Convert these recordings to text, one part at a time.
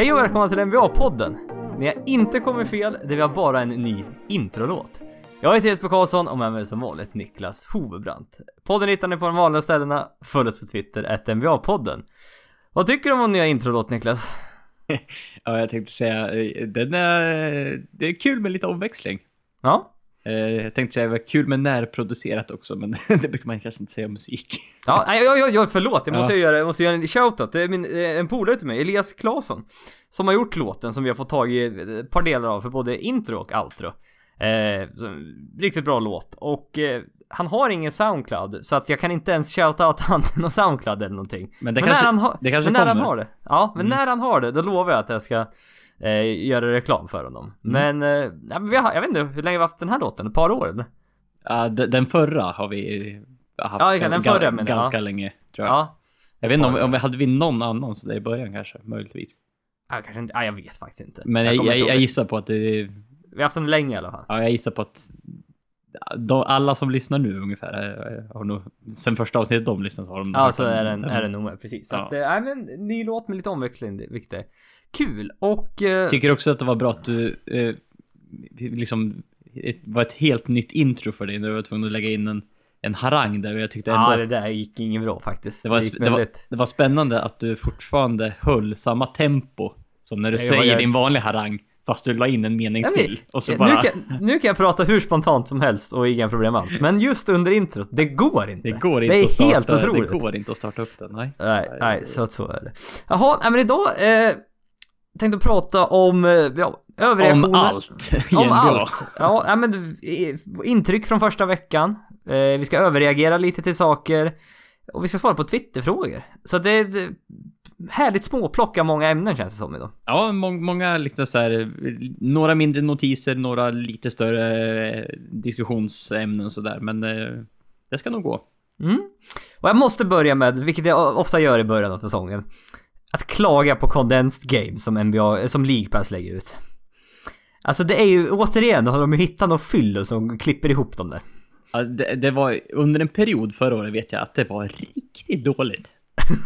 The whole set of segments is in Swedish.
Hej och välkomna till NBA-podden! Ni har inte kommit fel, det vi har bara en ny introlåt. Jag heter Jesper Karlsson och med mig som vanligt Niklas Hovebrant. Podden hittar ni på de vanliga ställena, följ oss på Twitter, NBA-podden. Vad tycker du om vår nya introlåt Niklas? ja, jag tänkte säga, den är, det är kul med lite omväxling. Ja, Eh, Jag tänkte säga det var kul med närproducerat också, men det brukar man kanske inte säga om musik. Ja, nej, jag, jag, jag, förlåt, jag måste Ja. göra, jag måste göra en shoutout. Det är min, eh, en polare till mig, Elias Claesson, som har gjort låten som vi har fått tag i ett par delar av för både intro och outro. Eh, riktigt bra låt och eh, han har ingen Soundcloud så att jag kan inte ens shouta han någon Soundcloud eller någonting. Men det men kanske, när han har, det kanske men när han har det. Ja, men Mm. när han har det, då lovar jag att jag ska eh, göra reklam för honom. Mm. Men, eh, ja, har, jag vet inte hur länge vi har haft den här låten? Ett par år eller? Ja, de- den förra har vi haft Ja, den ga- förra, men ja. ganska länge, tror jag. Ja. Jag vet inte om, om vi hade vi någon annan så där i början kanske, möjligtvis. Ja, kanske inte, ja, jag vet faktiskt inte. Men jag, jag, jag ihåg. gissar på att det, Vi har haft den länge i alla fall. ja, jag gissar på att de, alla som lyssnar nu ungefär eh, har nog, sen första avsnittet de lyssnat så har de Ja, så är den nog med, precis. Så Ja. att, nej men, ny låt med lite omväxling, det är. Kul, och... Eh, Tycker också att det var bra att du eh, liksom det var ett helt nytt intro för dig när du var tvungen att lägga in en, en harang där och jag tyckte ändå ja, det där gick inget bra faktiskt. det, var, gick det, var, det var spännande att du fortfarande höll samma tempo som när du Ja, säger jag- din vanliga harang fast du la in en mening Ja, men- till. Och så nu, bara, kan, nu kan jag prata hur spontant som helst och inga problem alls. Men just under introt, det går inte. det går inte det är att starta, helt otroligt. Det går inte att starta upp den, nej. Nej, nej, så, så är det. Jaha, nej men idag eh, tänkte prata om, eh, ja, överreaktioner. Om allt. Om ja. allt. Ja, men eh, intryck från första veckan. Eh, vi ska överreagera lite till saker. Och vi ska svara på Twitterfrågor. Så det är ett härligt småplock av många ämnen känns det som idag. Ja, må många liksom så här, några mindre notiser, några lite större diskussionsämnen och sådär, men det ska nog gå. Mm. Och jag måste börja med, vilket jag ofta gör i början av säsongen. Att klaga på condensed game som NBA, som League Pass lägger ut. Alltså det är ju, återigen, har de ju hittat någon fyllo som klipper ihop dem där. Ja, det, det var under en period förra året vet jag att det var riktigt dåligt.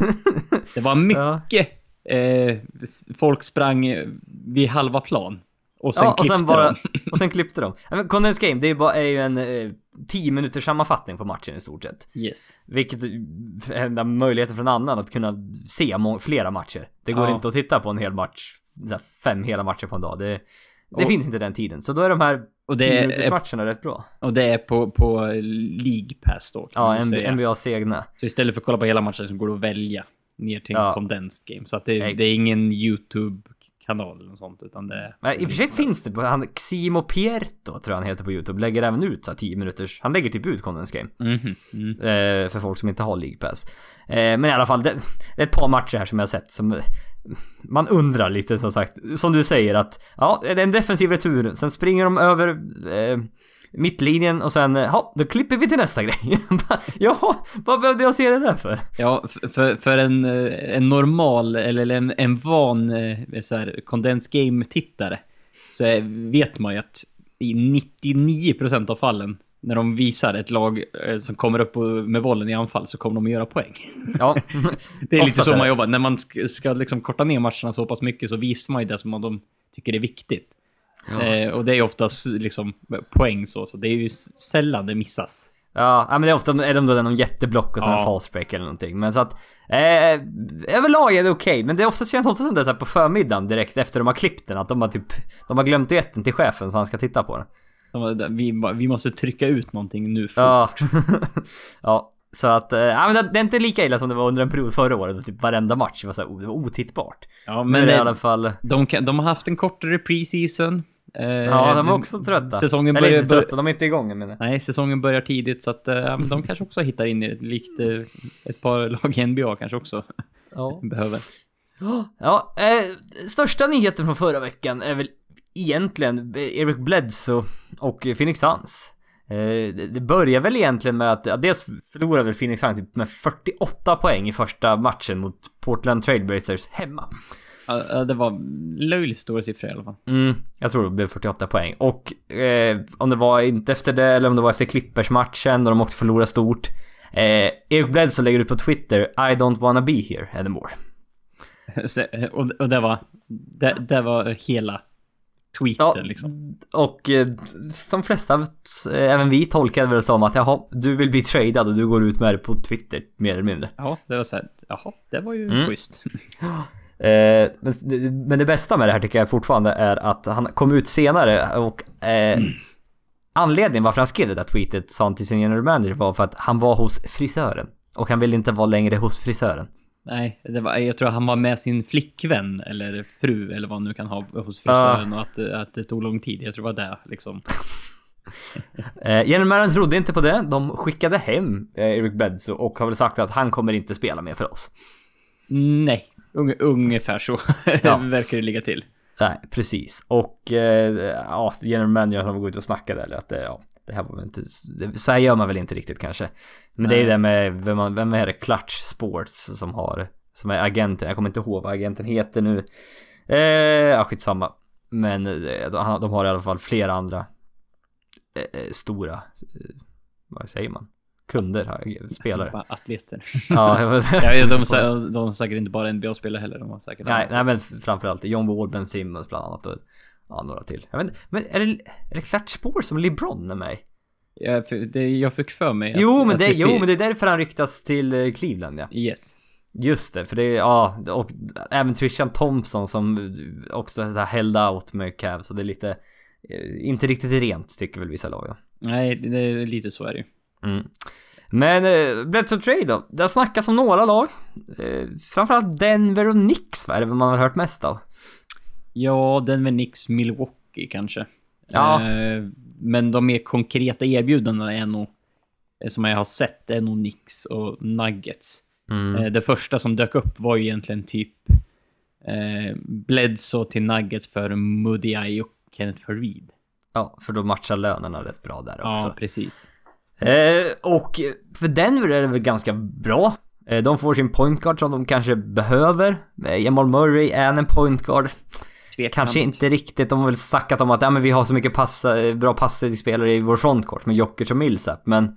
Det var mycket eh, s- folk sprang eh, vid halva plan. Och sen ja, och klippte sen bara, de. och sen klippte de. Men condensed game, det är ju bara, är ju en eh, 10 minuters sammanfattning på matchen i stort sett. Yes. Vilket är enda möjligheten för en annan att kunna se flera matcher. Det går Ja. inte att titta på en hel match, så här, fem hela matcher på en dag. Det, det Och- finns inte den tiden. Så då är de här Och 10 det minuters är, matcherna rätt bra. och det är på, på League Pass då. Ja. NBAs egna. Så istället för att kolla på hela matchen så går det att välja ner till en Ja. condensed game. Så att det, det är ingen YouTube-kanal eller något sånt, utan det. Men i och för sig finns det på, han, Ximo Pierto tror jag han heter på YouTube, lägger även ut så här 10 minuters, han lägger typ ut Condens Game. Mhm, mm. Eh, för folk som inte har League Pass. Eh, men i alla fall, det, det är ett par matcher här som jag har sett som man undrar lite som sagt, som du säger att ja, det är en defensiv retur, sen springer de över eh, mittlinjen och sen, ja, då klipper vi till nästa grej. Jaha, vad behövde jag se det där för? Ja, för, för en, eh, en normal eller en, en van eh, så här, condensed game-tittare så vet man ju att i 99% av fallen när de visar ett lag eh, som kommer upp med bollen i anfall så kommer de att göra poäng. Ja, Det är lite så man jobbar. När man ska, liksom korta ner matcherna så pass mycket så visar man ju det som de tycker är viktigt. Eh, och det är oftast liksom poäng så, så det är ju sällan det missas. Ja, men det är ofta är de då någon jätteblock och sen Ja. false break eller någonting. Men så att, eh, överlag är det okej. men det är ofta, känns ofta som det är så här på förmiddagen direkt efter de har klippt den. Att de har typ, de har glömt att den till chefen så han ska titta på den. Vi, vi måste trycka ut någonting nu fort. Ja. ja. Så att, eh, ja men det, det är inte lika illa som det var under en period förra året. Typ varenda match var så här, det var otittbart. Ja, Men men det är i det, alla fall, de, kan, de har haft en kortare preseason. Eh, ja de är också trötta. Säsongen Eller börjar, inte trötta, de är inte igång menar. nej, säsongen börjar tidigt så att eh, de kanske också hittar in i likt eh, ett par lag i NBA kanske också Ja. behöver. Ja, eh, största nyheten från förra veckan är väl egentligen Eric Bledsoe och Phoenix Suns. Det- börjar väl egentligen med att, dels förlorade väl Phoenix Suns med 48 poäng i första matchen mot Portland Trailblazers hemma. Ja, det var löjligt stora siffror i alla fall. Mm, jag tror det blev 48 poäng. Och eh, om det var inte efter det eller om det var efter Clippers-matchen då de också förlorade stort. Eh, Eric Bledsoe lägger ut på Twitter I don't wanna be here anymore. Så, och, och det var... Det, det var hela tweeten Ja, liksom. och eh, de flesta, eh, även vi tolkade väl som att jaha, du vill bli tradad och du går ut med det på Twitter mer eller mindre. Ja, det var så här, jaha, det var ju Mm. schysst. Eh, men, men det bästa med det här tycker jag fortfarande är att han kom ut senare och eh, anledningen varför han skrev det där tweetet sa han till sin general manager var för att han var hos frisören. Och han ville inte vara längre hos frisören. Nej, det var, jag tror han var med sin flickvän eller fru eller vad han nu kan ha hos frisören och att, att det tog lång tid. Jag tror det var det liksom. Eh, general manager trodde inte på det. De skickade hem eh, Eric Bledsoe och har väl sagt att han kommer inte spela mer för oss. Nej, unge, ungefär så Ja. verkar det ligga till. Nej, precis. Och eh, ja, general manager har gått ut och snackat eller att det, ja, det här var väl inte, det, så här gör man väl inte riktigt kanske. Men det är Nej. det med, vem, vem är det, Clutch Sports som har, som är agenten, jag kommer inte ihåg vad agenten heter nu. Eh, ja, skitsamma. Men eh, de, har i alla fall flera andra eh, eh, stora, eh, vad säger man? Kunder, spelare. Atleter. ja, jag vet- ja, de, de, de har säkert inte bara NBA-spelare heller. De har säkert Nej, nej men framförallt John Wall, Ben Simmons bland annat och ja, några till. Jag vet, inte, men är det, är det klart spår som LeBron är med för, det, jag fick för mig att, Jo, men det, jo, men det är därför han ryktas till eh, Cleveland ja. Yes. Just det, för det är, ja, och även Trishan Thompson som också held out med Cavs så det är lite, eh, inte riktigt rent tycker väl vissa lag ja. Nej, det är lite så är det ju. Mm. Men eh, Bledsoe Trade då? Det har snackats om några lag. Eh, framförallt Denver och Knicks va, är det vad man har hört mest av. Ja, den med Knicks Milwaukee kanske. Ja. Eh, men de mer konkreta erbjudandena är nog, eh, som jag har sett, är nog Knicks och Nuggets. Mm. Eh, det första som dök upp var ju egentligen typ eh, Bledsoe till Nuggets för Moody och Kenneth Farid. Ja, för då matchar lönerna rätt bra där också. Ja, precis. Eh, och för Denver är det väl ganska bra. Eh, de får sin point guard som de kanske behöver. Eh, Jamal Murray är en point guard. Tveksamt. Kanske inte riktigt. De har väl snackat om att ja, men vi har så mycket passa, eh, bra passspelare i vår frontcourt med Jokic och Millsap. Men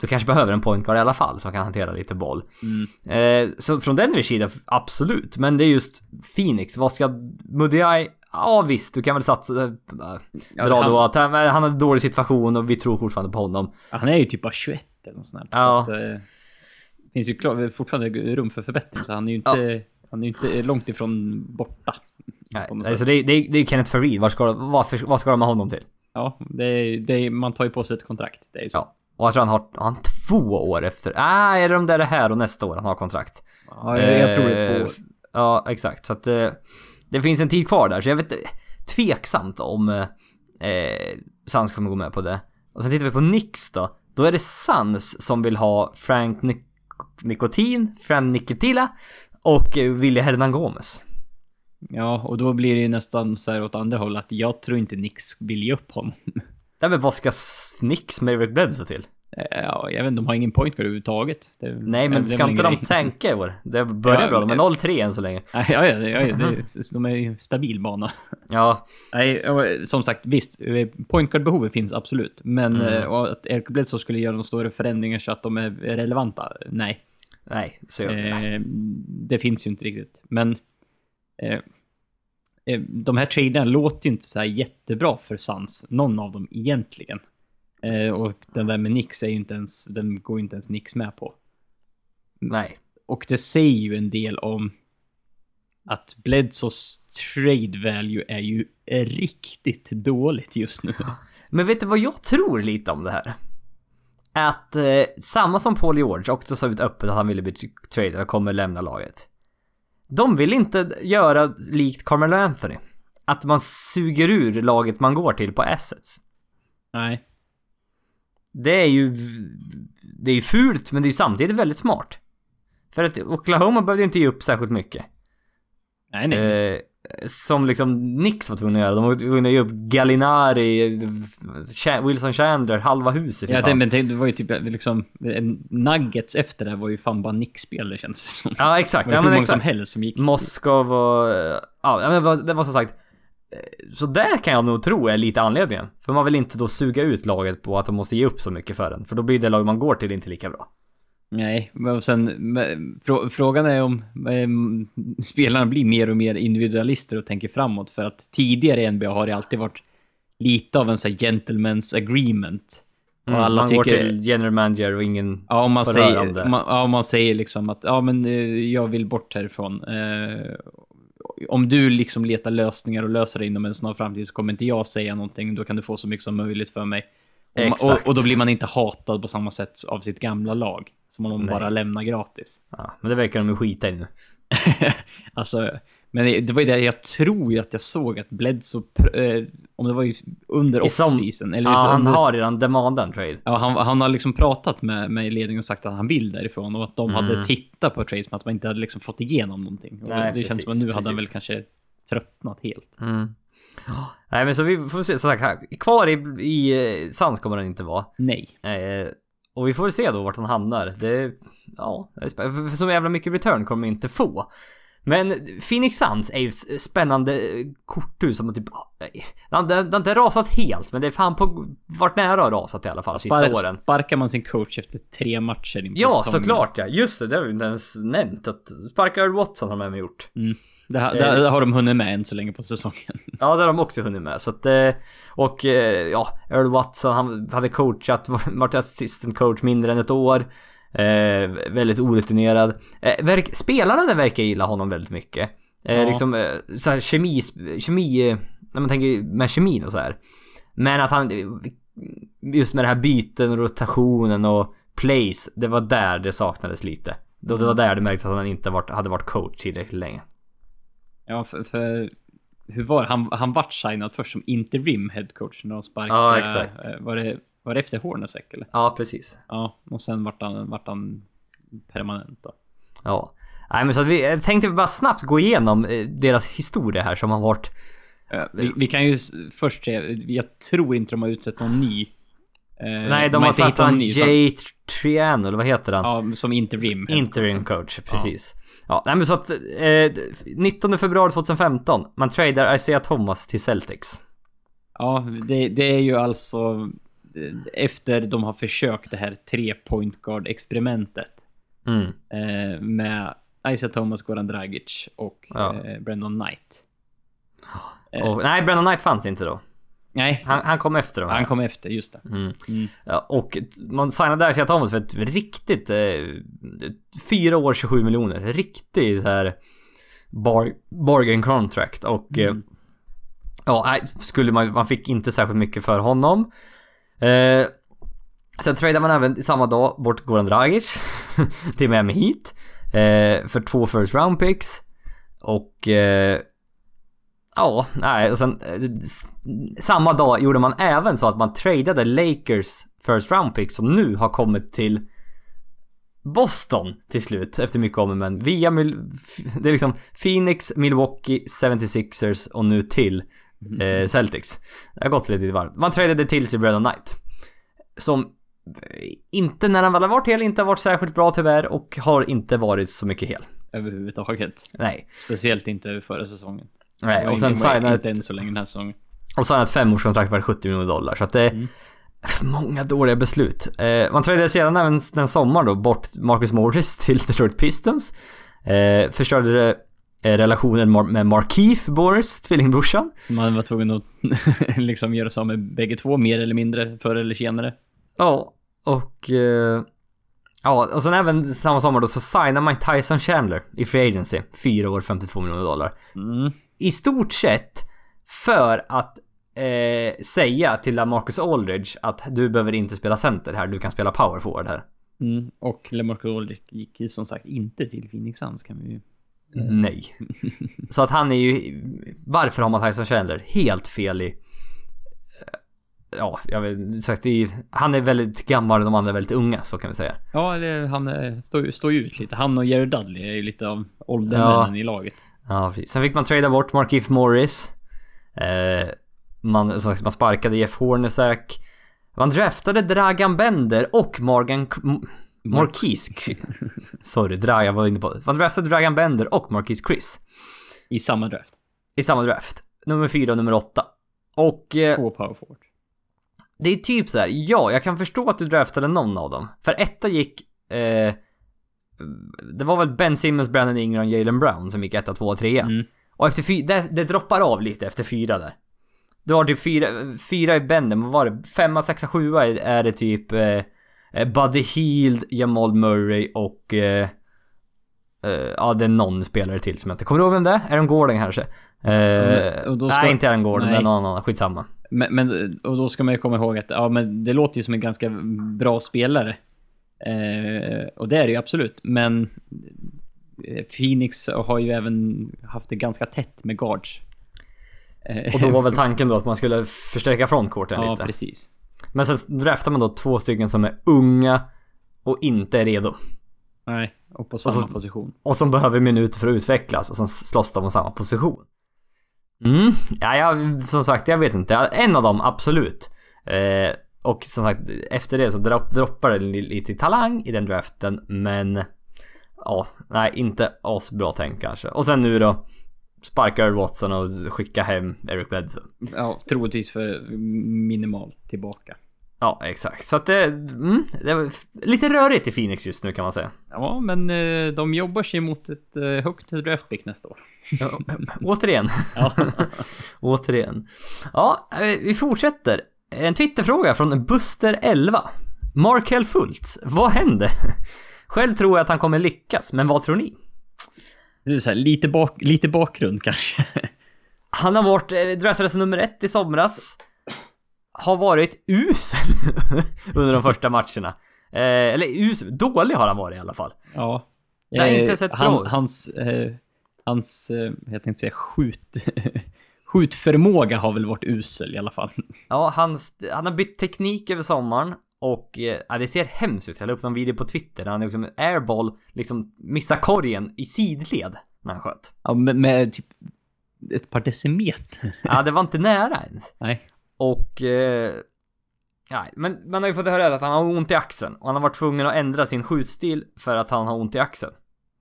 du kanske behöver en point guard i alla fall som kan hantera lite boll. Mm. Eh, så från Denvers sida, absolut. Men det är just Phoenix. Vad ska Mudiay? Ja visst, du kan väl satsa... Äh, dra han- då att han, han har en dålig situation och vi tror fortfarande på honom. Han är ju typ bara 21 eller något sånt där. Ja. Så att, eh, finns ju klar, fortfarande rum för förbättring, så han är ju inte, han är inte långt ifrån borta. Nej, alltså det, är- det, det är ju Kenneth Farid. Vad ska, varför, vad ska de ha honom till? Ja, det det man tar ju på sig ett kontrakt. Det är ju så. Ja. Och jag tror han har, har han två år efter. Ah, är det de där det här och nästa år han har kontrakt? Ja, jag, jag tror det är två Eh, år. Ja, exakt. Så att eh, det finns en tid kvar där. Så jag vet tveksamt om eh, eh, Suns kommer gå med på det. Och sen tittar vi på Knicks då. Då är det Suns som vill ha Frank Nic- Nikotin, Frank Nikitila och eh, Willy Hernan Gomez. Ja, och då blir det ju nästan så här åt andra hållet att jag tror inte Nix vill ge upp honom. Nej men vad ska Knicks med Eric Bledsoe till? Eh, Ja, jag vet inte, de har ingen point guard överhuvudtaget. Det, Nej men det är ska inte de tänka i år? Det börjar Ja, bra, de är eh, 0-3 än så länge. Ja, ja, ja, ja, det, de är ju stabil bana. Ja, Nej, och som sagt, visst, eh, point guard-behovet finns absolut. Men Mm. eh, att Eric Bledsoe skulle göra några stora förändringar så att de är relevanta, nej. nej, så Eh, det finns ju inte riktigt. Men eh, eh, de här traderna låter ju inte så jättebra för Suns, någon av dem egentligen. Eh, och den där med Nix är ju inte ens, den går inte ens Nix med på. nej. Och det säger ju en del om att Bledsos trade value är ju riktigt dåligt just nu. Men vet du vad jag tror lite om det här? Att eh, samma som Paul George också sa ut öppet att han ville bli traded och kommer lämna laget. De vill inte göra likt Carmelo Anthony. Att man suger ur laget man går till på assets. Nej. Det är ju... Det är ju fult men det är ju samtidigt väldigt smart. För att Oklahoma behövde inte ge upp särskilt mycket. Nej, nej. Eh, som liksom Nix var tvungna att göra. De var tvungna att ge upp Gallinari, Wilson Chandler, halva huset. tänkte, men det var ju typ liksom, Nuggets efter det var ju fan bara Nick-spel det känns som. Ja exakt, Det var ja, hur men många exakt. som helst som gick. Moskov och... Ja men det var, det var som sagt... Så där kan jag nog tro är lite anledningen. För man vill inte då suga ut laget på att de måste ge upp så mycket för den. För då blir det lag man går till inte lika bra. Nej, men sen frågan är om eh, spelarna blir mer och mer individualister och tänker framåt. För att tidigare i NBA har det alltid varit lite av en sån här gentleman's agreement. Och Mm, alla man går tycker... till general manager och ingen... Ja, om man, säger, det. man, ja, om man säger liksom att ja, men eh, jag vill bort härifrån. Eh, om du liksom letar lösningar och löser det inom en snar framtid så kommer inte jag säga någonting. Då kan du få så mycket som möjligt för mig. Och, och, och då blir man inte hatad på samma sätt av sitt gamla lag. Som om de Nej. bara lämnar gratis. Ja, men det verkar de ju skita i nu. alltså, men det det var ju det, jag tror att jag såg att Bledsoe, pr- eh, om det var ju under som- off-season. Eller Ja, han har redan demandat en trade. Ja, han, han har liksom pratat med, med ledningen och sagt att han vill därifrån och att de hade tittat på trades men att man inte hade liksom fått igenom någonting. Och Mm. Nej, det känns som att precis, nu hade han väl precis. kanske tröttnat helt. Mm. Nej men så vi får se, som sagt, här, kvar i, i eh, Suns kommer han inte vara. Nej. Eh, och vi får se då vart han hamnar. Det, ja, det så jävla mycket return kommer de inte få. Men Phoenix Suns är ju s- spännande eh, korthus som typ... eh, Det har, inte rasat helt, men det är fan på... Varit nära rasat i alla fall sista åren. sparkar man sin coach efter tre matcher in på Ja, säsongen. såklart ja. Just det, det har vi inte ens nämnt. Att sparka Earl Watson har de även gjort. Det, här- det, det har de hunnit med än så länge på säsongen. Ja, det har de också hunnit med. Så att, eh, och eh, ja, Earl Watson, han hade coachat, varit assistant coach mindre än ett år. Eh, väldigt orutinerad. Eh, verk, spelarna där verkar gilla honom väldigt mycket. Eh, Ja. Liksom eh, så här kemi, kemi, när man tänker med kemin och så här. Men att han, just med det här byten och rotationen och plays, det var där det saknades lite. Det var där det märktes att han inte varit, hade varit coach tillräckligt länge. Ja, för, för hur var det? Han, han vart signad först som interim headcoach när de sparkade... Ja, exakt. eh, Var det, var det efter Hornacek eller? Ja, precis. Ja, och sen vart han, vart han permanent då. Ja. Nej men så att vi jag tänkte bara snabbt gå igenom eh, deras historia här som har varit... Vi, vi kan ju först se, jag tror inte de har utsett någon ny. Eh, Nej, de har satt någon ny, utan- Jay Triano, eller vad heter han? Ja, som interim. Interim coach, precis. Ja, nej men så att... Eh, 19 februari 2015, man tradar Isaiah Thomas till Celtics. Ja, det, det är ju alltså efter de har försökt det här tre point guard experimentet Mm. eh, med Isaiah Thomas, Goran Dragic och Ja. eh, Brandon Knight. Eh. Och, nej, Brennan Knight fanns inte då. Nej, Han, han kom efter dem här. han kom efter, just det. Mm. Mm. Ja, och man signade Isaiah Thomas för ett riktigt... Eh, fyra år 27 miljoner. Riktigt så här bar, bargain contract och... Eh, ja, skulle man... Man fick inte särskilt mycket för honom. Eh, sen tradade man även samma dag bort Goran Dragic till Miami Heat. Eh, för två first round picks. Och... Eh, Ja, nej och sen eh, samma dag gjorde man även så att man tradade Lakers first round pick som nu har kommit till Boston till slut efter mycket om men via Mil- det är liksom Phoenix, Milwaukee, 76ers och nu till eh, Celtics. Det har gått lite varv. Man tradade till sig Brandon Knight. Som eh, inte när han väl har varit hel inte har varit särskilt bra tyvärr och har inte varit så mycket hel. Överhuvudtaget. Nej. Speciellt inte förra säsongen. Nej, och Och sen signade Inte än så länge den här säsongen. Och han ett femårskontrakt värt 70 miljoner dollar. Så att det är Mm. många dåliga beslut. Eh, man tradade sedan även den sommaren då bort Marcus Morris till Detroit Pistons. Eh, förstörde eh, relationen mar- med Markeith Boris, tvillingbrorsan. Man var tvungen att liksom göra sig av med bägge två mer eller mindre förr eller senare. Ja, och... Eh, ja, och sen även samma sommar då så signade man Tyson Chandler i Free Agency. Fyra år, 52 miljoner dollar. Mm. i stort sett för att eh, säga till Marcus Aldridge att du behöver inte spela center här, du kan spela power forward här. Mm. Och LeMarcus Aldridge gick ju som sagt inte till Phoenix Suns kan vi ju... Nej. Så att han är ju... Varför har man Tyson Chandler? Helt fel i... Ja, jag vet sagt, är, han är väldigt gammal och de andra är väldigt unga, så kan vi säga. Ja, eller han eh, står ju står ut lite. Han och Jerry Dudley är ju lite av åldermännen Ja. i laget. Ja, precis. Sen fick man trada bort Markif Morris. Eh, man, sagt, man sparkade Jeff Hornacek. Man draftade Dragan Bender och Morgan... K- M- Marquise... K- Sorry, Dragan var inne på. Man draftade Dragan Bender och Marquise Chris. I samma draft. I samma draft. Nummer fyra och nummer åtta. Och eh, Två power forward. det är typ så här. ja, jag kan förstå att du draftade någon av dem. För etta gick Eh, det var väl Ben Simmons, Brandon Ingram, Jalen Brown som gick 1, 2, 3. Mm. Och efter fyra, det, det droppar av lite efter fyra där. Du har typ fyra, fyra i bänden, vad var det? Femma, sexa, sjua är, är det typ eh, Buddy Hield, Jamal Murray och... Eh, eh, ja, det är någon spelare till som jag inte kommer ihåg vem det är. Aaron Gordon kanske? Eh, Men- och då ska- Nej, inte Aaron Gordon, men någon annan. Skitsamma. Men, men, och då ska man ju komma ihåg att ja, men det låter ju som en ganska bra spelare. Eh, och det är det ju absolut, men eh, Phoenix har ju även haft det ganska tätt med guards. Eh, Och då var väl tanken då att man skulle förstärka frontcourten Ja, lite. precis. Men sen draftar man då två stycken som är unga och inte är redo. Nej, och på samma så- position. Och som behöver minuter för att utvecklas och som slåss de om samma position. Mm, ja, jag, som sagt, jag vet inte. En av dem, absolut. Eh, och som sagt, efter det så dropp, droppar det li- lite talang i den draften, men... Ja, nej, inte asbra tänkt kanske. Och sen nu då, sparkar Watson och skicka hem Eric Bledsoe. Ja, troligtvis för minimalt tillbaka. Ja, exakt. Så att det, mm, det var lite rörigt i Phoenix just nu kan man säga. Ja, men eh, de jobbar sig mot ett eh, högt draftpick nästa år. Ja, återigen. Ja. återigen. Ja, eh, vi fortsätter. En Twitterfråga från Buster11. Markel Fultz, vad händer? Själv tror jag att han kommer lyckas, men vad tror ni? Så här, lite, bak, lite bakgrund kanske. Han har varit eh, nummer ett i somras. Har varit usel under de första matcherna. Eh, eller usel, dålig har han varit i alla fall. Ja. Det har Eh, inte sett bra han, ut. Hans, eh, hans, eh, jag tänkte säga skjut, skjutförmåga har väl varit usel i alla fall. Ja, han, st- han har bytt teknik över sommaren och eh, ja, det ser hemskt ut. Jag la upp någon video på Twitter där han liksom airball liksom missar korgen i sidled när han sköt. Ja, med, med typ ett par decimeter. Ja, det var inte nära ens. Nej. Och... Eh, ja, men man har ju fått höra att han har ont i axeln och han har varit tvungen att ändra sin skjutstil för att han har ont i axeln.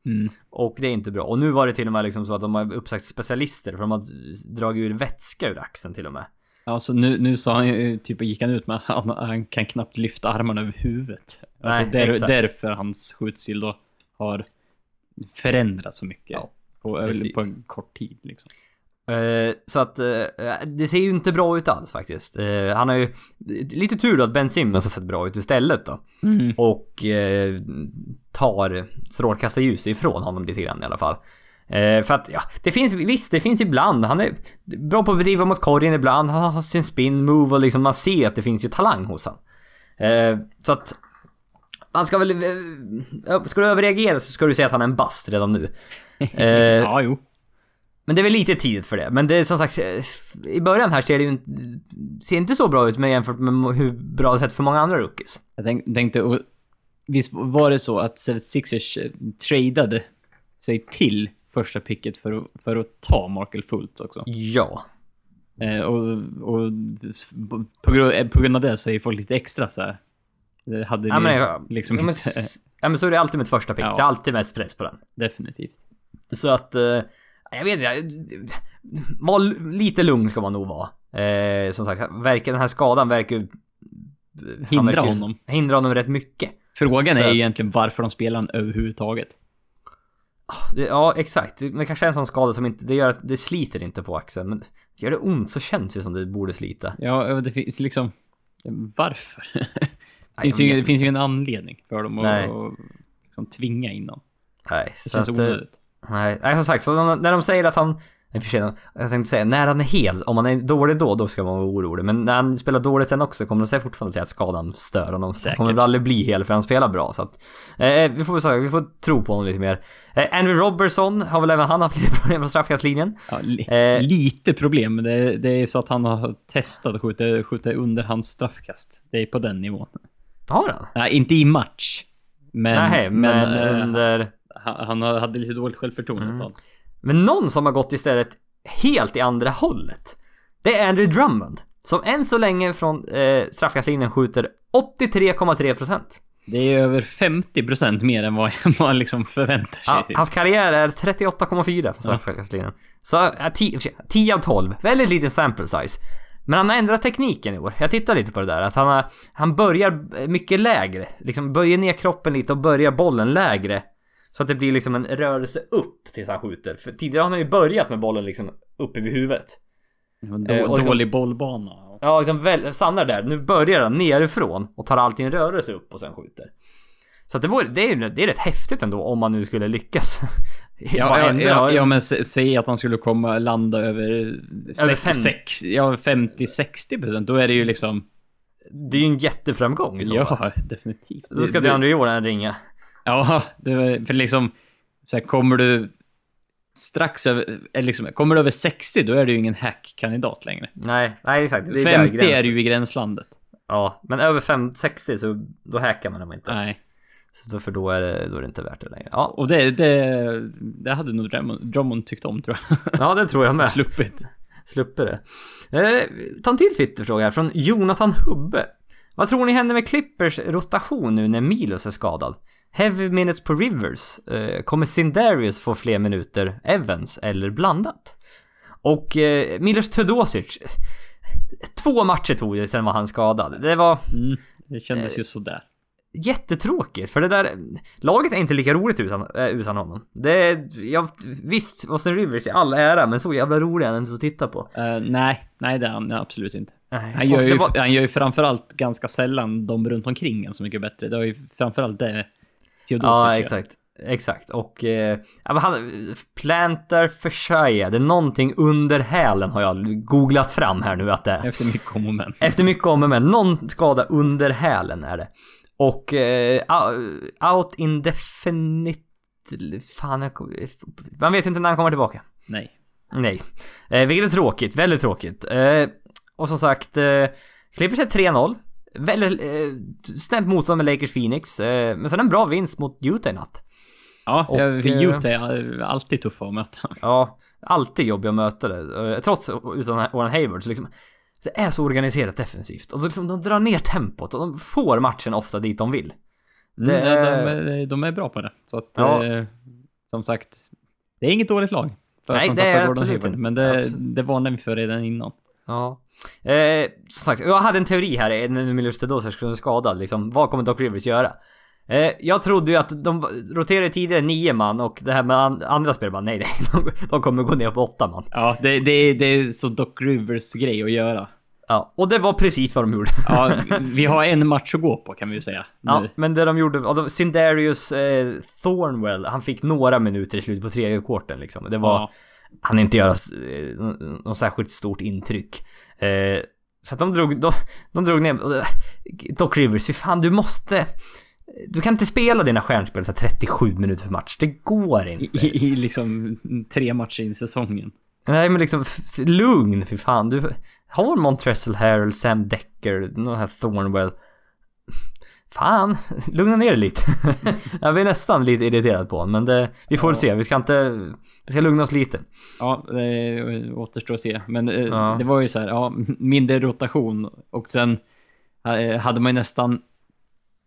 Mm. Och det är inte bra. Och nu var det till och med liksom så att de har uppsagt specialister för de har dragit ur vätska ur axeln till och med. Ja, så nu, nu sa han ju, typ gick han ut med att han, han kan knappt lyfta armarna över huvudet. Nej, att det är där, därför hans skjutstil då har förändrats så mycket. Ja, på, på en kort tid liksom. Eh, så att eh, det ser ju inte bra ut alls faktiskt. Eh, han har ju lite tur då att Ben Simmons har sett bra ut istället då. Mm. Och tar strålkastarljus ifrån honom lite grann i alla fall. Eh, för att ja, det finns visst, det finns ibland. Han är bra på att bedriva mot korgen ibland. Han har sin spin move och liksom man ser att det finns ju talang hos honom. Eh, så att man ska väl... Eh, ska du överreagera så ska du säga att han är en bast redan nu. Eh, Ja, jo. men det är väl lite tidigt för det. Men det är som sagt, eh, i början här ser det ju inte, ser inte så bra ut med jämfört med hur bra det sett för många andra rookies. Jag tänk, tänkte, och, visst var det så att 76ers eh, tradade sig till första picket för att, för att ta Markel Fultz också? Ja. Eh, och, och på, grund, eh, på grund av det så är folk lite extra så här. Det hade Ja vi men, ja, liksom ja, men, inte. ja men så är det alltid med ett första pick. Ja. Det är alltid mest press på den. Definitivt. Så att, eh, jag vet inte. Var lite lugn ska man nog vara. Eh, som sagt, verkar, den här skadan verkar Hindra verkar honom. Hindra honom rätt mycket. Frågan Så är att- egentligen varför de spelar han överhuvudtaget. Det, ja, exakt. Det kanske är en sån skada som inte... Det gör att det sliter inte på axeln. Men gör det ont så känns det som det borde slita. Ja, det finns liksom... Varför? det, finns ju, det finns ju ingen anledning för dem Nej. att liksom tvinga in honom. Nej, Det känns att, eh, onödigt. nej, nej, som sagt, så de, när de säger att han... Nej, för sig, jag tänkte säga, när han är hel, om han är dålig då, då ska man vara orolig. Men när han spelar dåligt sen också kommer de säga fortfarande säga att skadan stör honom. Han Säkert. kommer väl aldrig bli hel för han spelar bra. Så att, eh, vi får säga, vi får tro på honom lite mer. Eh, Andrew Robertson har väl även han haft lite problem med straffkastlinjen. Ja, li, eh, lite problem, men det, det är så att han har testat att skjuta, skjuta under hans straffkast. Det är på den nivån. Har han? Nej, inte i match. Men, Nej, men, eh, under... han, han hade lite dåligt självförtroende Mm. Men någon som har gått istället helt i andra hållet. Det är Andrew Drummond. Som än så länge från eh, straffkastlinjen skjuter 83,3%. Det är över 50% mer än vad man liksom förväntar sig. Ja, hans karriär är 38,4 på straffkastlinjen. Så ja, 10, 10 av 12. Väldigt liten sample size. Men han har ändrat tekniken i år. Jag tittar lite på det där. Att han, har, han börjar mycket lägre. Liksom böjer ner kroppen lite och börjar bollen lägre. Så att det blir liksom en rörelse upp tills han skjuter. För tidigare har han ju börjat med bollen liksom upp över huvudet. Då, Eh, liksom- dålig bollbana. Ja, liksom väl, stannar där. Nu börjar han nerifrån och tar alltid en rörelse upp och sen skjuter. Så att det, vore, det, är, det är rätt häftigt ändå om man nu skulle lyckas. Ja, ja, ja, ja men säg att han skulle komma landa över, ja, 50-60 procent. Då är det ju liksom... Det är ju en jätteframgång. Ja, definitivt. Då ska andra Jordan ringa. Ja, det, för liksom... Så här, kommer du strax över... Eller liksom, kommer du över 60, då är du ju ingen hack-kandidat längre. Nej, nej exakt. Det är 50 där är ju i gränslandet. Ja, men över 5, 60 så då hackar man dem inte. Nej. Så för då är, det, då är det inte värt det längre. Ja, Och det, det, det hade nog Drummond, Drummond tyckt om, tror jag. ja det tror jag med. Sluppit. Sluppit det. Eh, ta en till Twitterfråga här från Jonathan Hubbe. Vad tror ni händer med Clippers rotation nu när Milos är skadad? Heavy minutes på Rivers. Eh, kommer Sindarius få fler minuter, Evans eller blandat? Och eh, Milos Teodosic. Två matcher tog det sen var han skadad. Det var Mm, det kändes Eh, ju sådär. jättetråkigt för det där laget är inte lika roligt utan, äh, utan honom. Det är, jag, visst, Austin Rivers i all ära men så jävla rolig är han inte att titta på. Eh, nej, nej det är han absolut inte. Nej, Han gör, ju, var- han gör ju framförallt ganska sällan de runt omkring så mycket bättre. Det var ju framförallt det Theodosic Ja, exakt. Exakt. Och eh, han plantar för Shia. Det är någonting under hälen har jag googlat fram här nu att det är. Efter mycket om och men. Efter mycket om och men. Någon skada under hälen är det. Och eh, ou- out indefinite... Fan, jag, man vet inte när han kommer tillbaka. Nej. Nej. Eh, vilket är tråkigt, väldigt tråkigt. Eh, och som sagt, eh, Clippers är 3-0. Väldigt eh, snällt motstånd med Lakers Phoenix. Eh, men sen en bra vinst mot Utah i natt. Ja, Och, eh, Utah är alltid tuffa att möta. Ja, alltid jobbiga att möta det. Trots utan Warren Hayward så liksom det är så organiserat defensivt. Och så liksom, de drar ner tempot och de får matchen ofta dit de vill. Det Mm, ja, är- de, är- de är bra på det. Så att, Ja. eh, som sagt, det är inget dåligt lag. För Nej, att de det är absolut Hayward, inte. Men det, Absolut. det varnade vi för redan innan. Ja. Eh, som sagt, jag hade en teori här när Milos Teodosic skulle skadad. Liksom, vad kommer Doc Rivers göra? Eh, jag trodde ju att de roterade tidigare nio man och det här med an- andra spel bara nej, nej, de, de kommer gå ner på åtta man. Ja, det, det, det är så Doc Rivers grej att göra. Ja, och det var precis vad de gjorde. Ja, vi har en match att gå på kan vi ju säga. Ja, Nu. men det de gjorde, Sindarius eh, Thornwell, han fick några minuter i slutet på tredje kvarten liksom. Det var, Ja. han inte göra eh, något särskilt stort intryck. Eh, så att de drog, de, de drog ner, det- Doc Rivers, fy fan du måste, du kan inte spela dina stjärnspel så här 37 minuter per match, det går inte. I, I liksom tre matcher in i säsongen. Nej men liksom, lugn för fan. Du har Montrezl Harrell, Sam Decker, den här Thornwell. Fan, lugna ner dig lite. jag blir nästan lite irriterad på honom, men det, vi får Ja. väl se. Vi ska inte, vi ska lugna oss lite. Ja, det återstår att se. Men eh, Ja. det var ju så här, ja, mindre rotation och sen eh, hade man ju nästan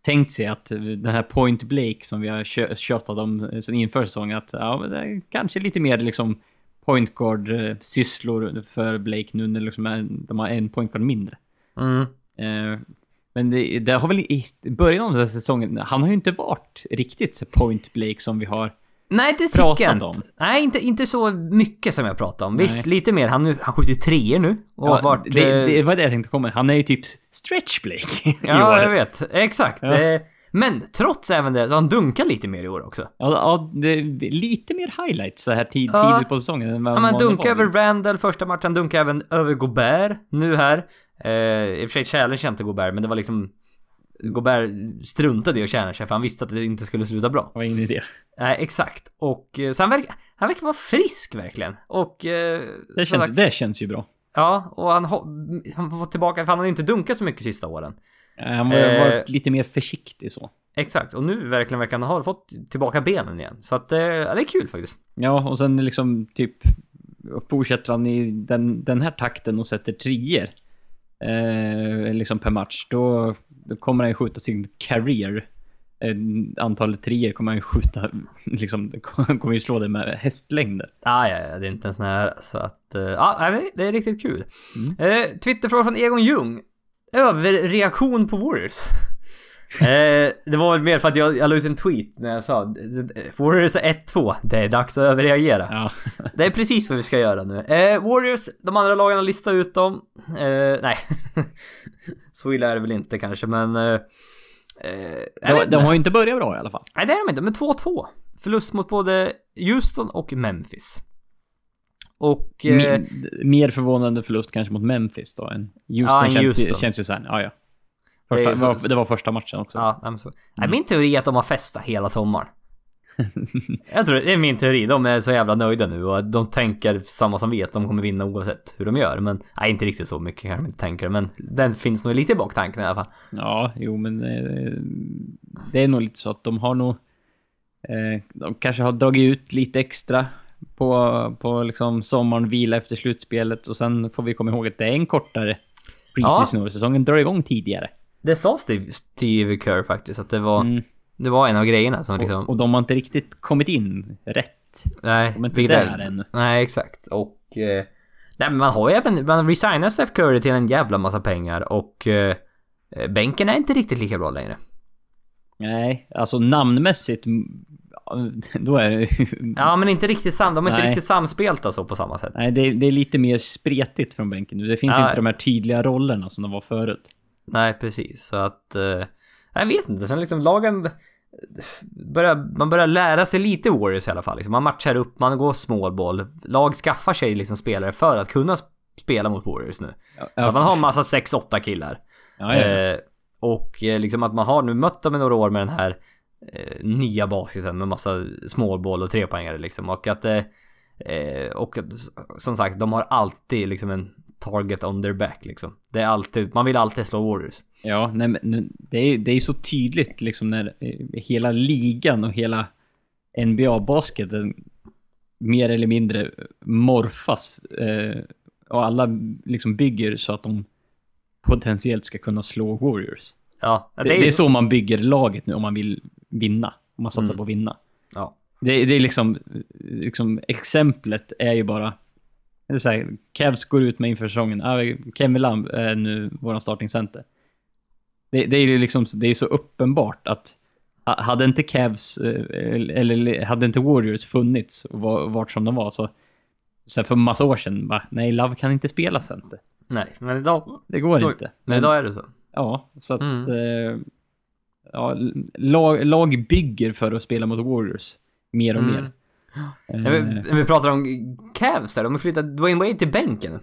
tänkt sig att den här Point Blake som vi har tjatat om sen inför säsongen, att ja, det är kanske lite mer liksom point guard eh, sysslor för Blake nu när liksom är, de har en point guard mindre. Mm. Men det, det har väl i början av den här säsongen, han har ju inte varit riktigt så Point Blake som vi har Nej, det Pratat tycker jag inte. om. Nej, inte, inte så mycket som jag pratar om. Nej. Visst, lite mer. Han, han skjuter ju treor nu. Och Ja, varit, det, eh, det var det jag tänkte komma. Han är ju typ stretch Blake ja, år. jag vet. Exakt. Ja. Eh, Men trots även det, så han dunkar lite mer i år också. Ja, ja, lite mer highlights så här tid, tidigt på säsongen än vad Ja, man dunkar över Randall första matchen, dunkar även över Gobert nu här. Eh, I och för sig challenge inte Gobert, men det var liksom... Gobert struntade i att sig för han visste att det inte skulle sluta bra. Vad är ingen idé. Nej, exakt. Och eh, så han verkar, han verkar vara frisk verkligen. Och... Eh, Det känns, sagt- det känns ju bra. Ja, och han, han får tillbaka, för han har ju inte dunkat så mycket sista åren. Eh, Han var, Eh. var lite mer försiktig så. Exakt, och nu verkligen verkar han ha fått tillbaka benen igen. Så att, eh, ja, det är kul faktiskt. Ja, och sen liksom typ fortsätter han i den, den här takten och sätter trier eh, liksom per match, då, då kommer han ju skjuta sin career eh, antalet treor kommer han ju skjuta, liksom, kommer ju slå det med hästlängder. Ah, ja, ja, det är inte en sån här så att... Uh, ja, det är riktigt kul. Mm. Uh, Twitterfråga från Egon Ljung. Överreaktion på Warriors. eh, det var väl mer för att jag, jag la ut en tweet när jag sa Warriors är 1-2. Det är dags att överreagera. Ja. det är precis vad vi ska göra nu. Eh, Warriors, de andra lagen har listat ut dem. Eh, nej. Så illa är det väl inte kanske men... Eh, de, de har ju inte börjat bra i alla fall. Nej det är de inte, men 2-2. Förlust mot både Houston och Memphis. Och... Eh, mer förvånande förlust kanske mot Memphis då än Houston, ja, känns, Houston. känns ju såhär, ja ja. Första, det, var, det var första matchen också. Ja, men så. Mm. Min teori är att de har festat hela sommaren. jag tror det är min teori. De är så jävla nöjda nu och de tänker samma som vi att de kommer vinna oavsett hur de gör. Men nej, inte riktigt så mycket kanske de inte tänker. Men den finns nog lite i baktanken i alla fall. Ja, jo men eh, det är nog lite så att de har nog... Eh, de kanske har dragit ut lite extra på, på liksom sommaren, vila efter slutspelet och sen får vi komma ihåg att det är en kortare preseason ja. säsongen drar igång tidigare. Det sa Steve, Steve Kerr faktiskt att det var mm. Det var en av grejerna som liksom... Och, och de har inte riktigt kommit in rätt. Nej, de är inte där ännu. Nej, exakt. Och... Eh, nej, men man har ju även... Man resignar Steph Curry till en jävla massa pengar och... Eh, bänken är inte riktigt lika bra längre. Nej, alltså namnmässigt då är det Ja, men inte riktigt sam... De är Nej. inte riktigt samspelta så på samma sätt. Nej, det är, det är lite mer spretigt från bänken nu. Det finns ja. inte de här tydliga rollerna som de var förut. Nej, precis. Så att... Eh, jag vet inte. Sen liksom lagen... Börjar, man börjar lära sig lite Warriors i alla fall. Liksom man matchar upp, man går småboll. Lag skaffar sig liksom spelare för att kunna spela mot Warriors nu. Ja, man har en massa 6-8 killar. Ja, ja. Eh, och eh, liksom att man har nu mött dem i några år med den här eh, nya basketen med massa småboll och trepoängare liksom. Och att... Eh, eh, och som sagt, de har alltid liksom en target on their back liksom. Det är alltid, man vill alltid slå Warriors. Ja, nej men det är, det är så tydligt liksom när eh, hela ligan och hela NBA-basketen mer eller mindre morfas. Eh, och alla liksom bygger så att de potentiellt ska kunna slå Warriors. Ja, det, är, det är så man bygger laget nu om man vill vinna. Om man satsar mm. på att vinna. Ja. Det, det är liksom, liksom, exemplet är ju bara... Det är så här, Cavs går ut med inför säsongen. Ah, Kevin Lamb är nu våran startingcenter. Det, det är ju liksom, det är så uppenbart att hade inte Cavs, eh, eller hade inte Warriors funnits och varit som de var så... Så för massa år sedan bara, nej, Love kan inte spela center. Nej, men idag... Det går då, inte. Men idag är det så. Ja, så att... Mm. Eh, ja, lag, lag bygger för att spela mot Warriors. Mer och mm. mer. När vi, när vi pratar om Cavs där, de har flyttat Dwayne Wade till bänken.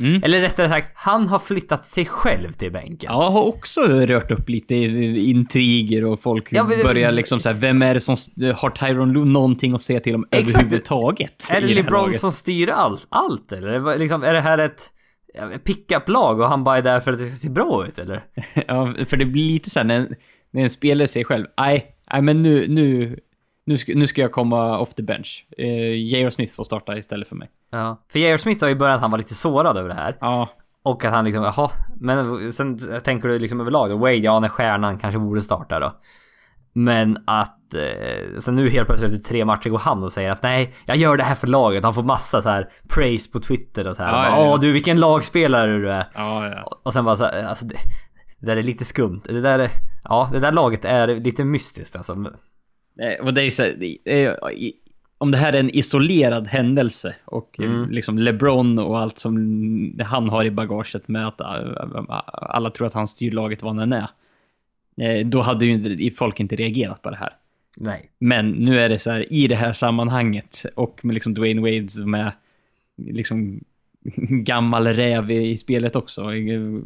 Mm. Eller rättare sagt, han har flyttat sig själv till bänken. Ja, har också rört upp lite intriger och folk ja, men, börjar liksom såhär, vem är det som har Tyron Lue någonting att säga till om exakt. överhuvudtaget? Är det LeBron som styr allt, allt eller? Liksom, är det här ett pick-up-lag och han bara är där för att det ska se bra ut eller? ja, för det blir lite såhär när, när en spelare säger själv, nej, nej men nu, nu, nu ska, nu ska jag komma off the bench. Eh, J.R. Smith får starta istället för mig. Ja, för J.R. Smith har ju börjat att han var lite sårad över det här. Ja. Och att han liksom, jaha, men sen tänker du liksom överlag då, Wade, ja när stjärnan kanske borde starta då. Men att, eh, sen nu helt plötsligt efter tre matcher går han och säger att nej, jag gör det här för laget. Han får massa så här praise på Twitter och så här. Ja, Åh ja, ja. du vilken lagspelare du är. Ja, ja. Och sen bara så här, alltså det, det där är lite skumt. Det där är, ja, det där laget är lite mystiskt alltså. Och det är så, om det här är en isolerad händelse och mm. liksom LeBron och allt som han har i bagaget med att alla tror att han styr laget vad han är. Eh, då hade ju folk inte reagerat på det här. Nej. Men nu är det så här, i det här sammanhanget och med liksom Dwayne Wade som är liksom gammal räv i spelet också.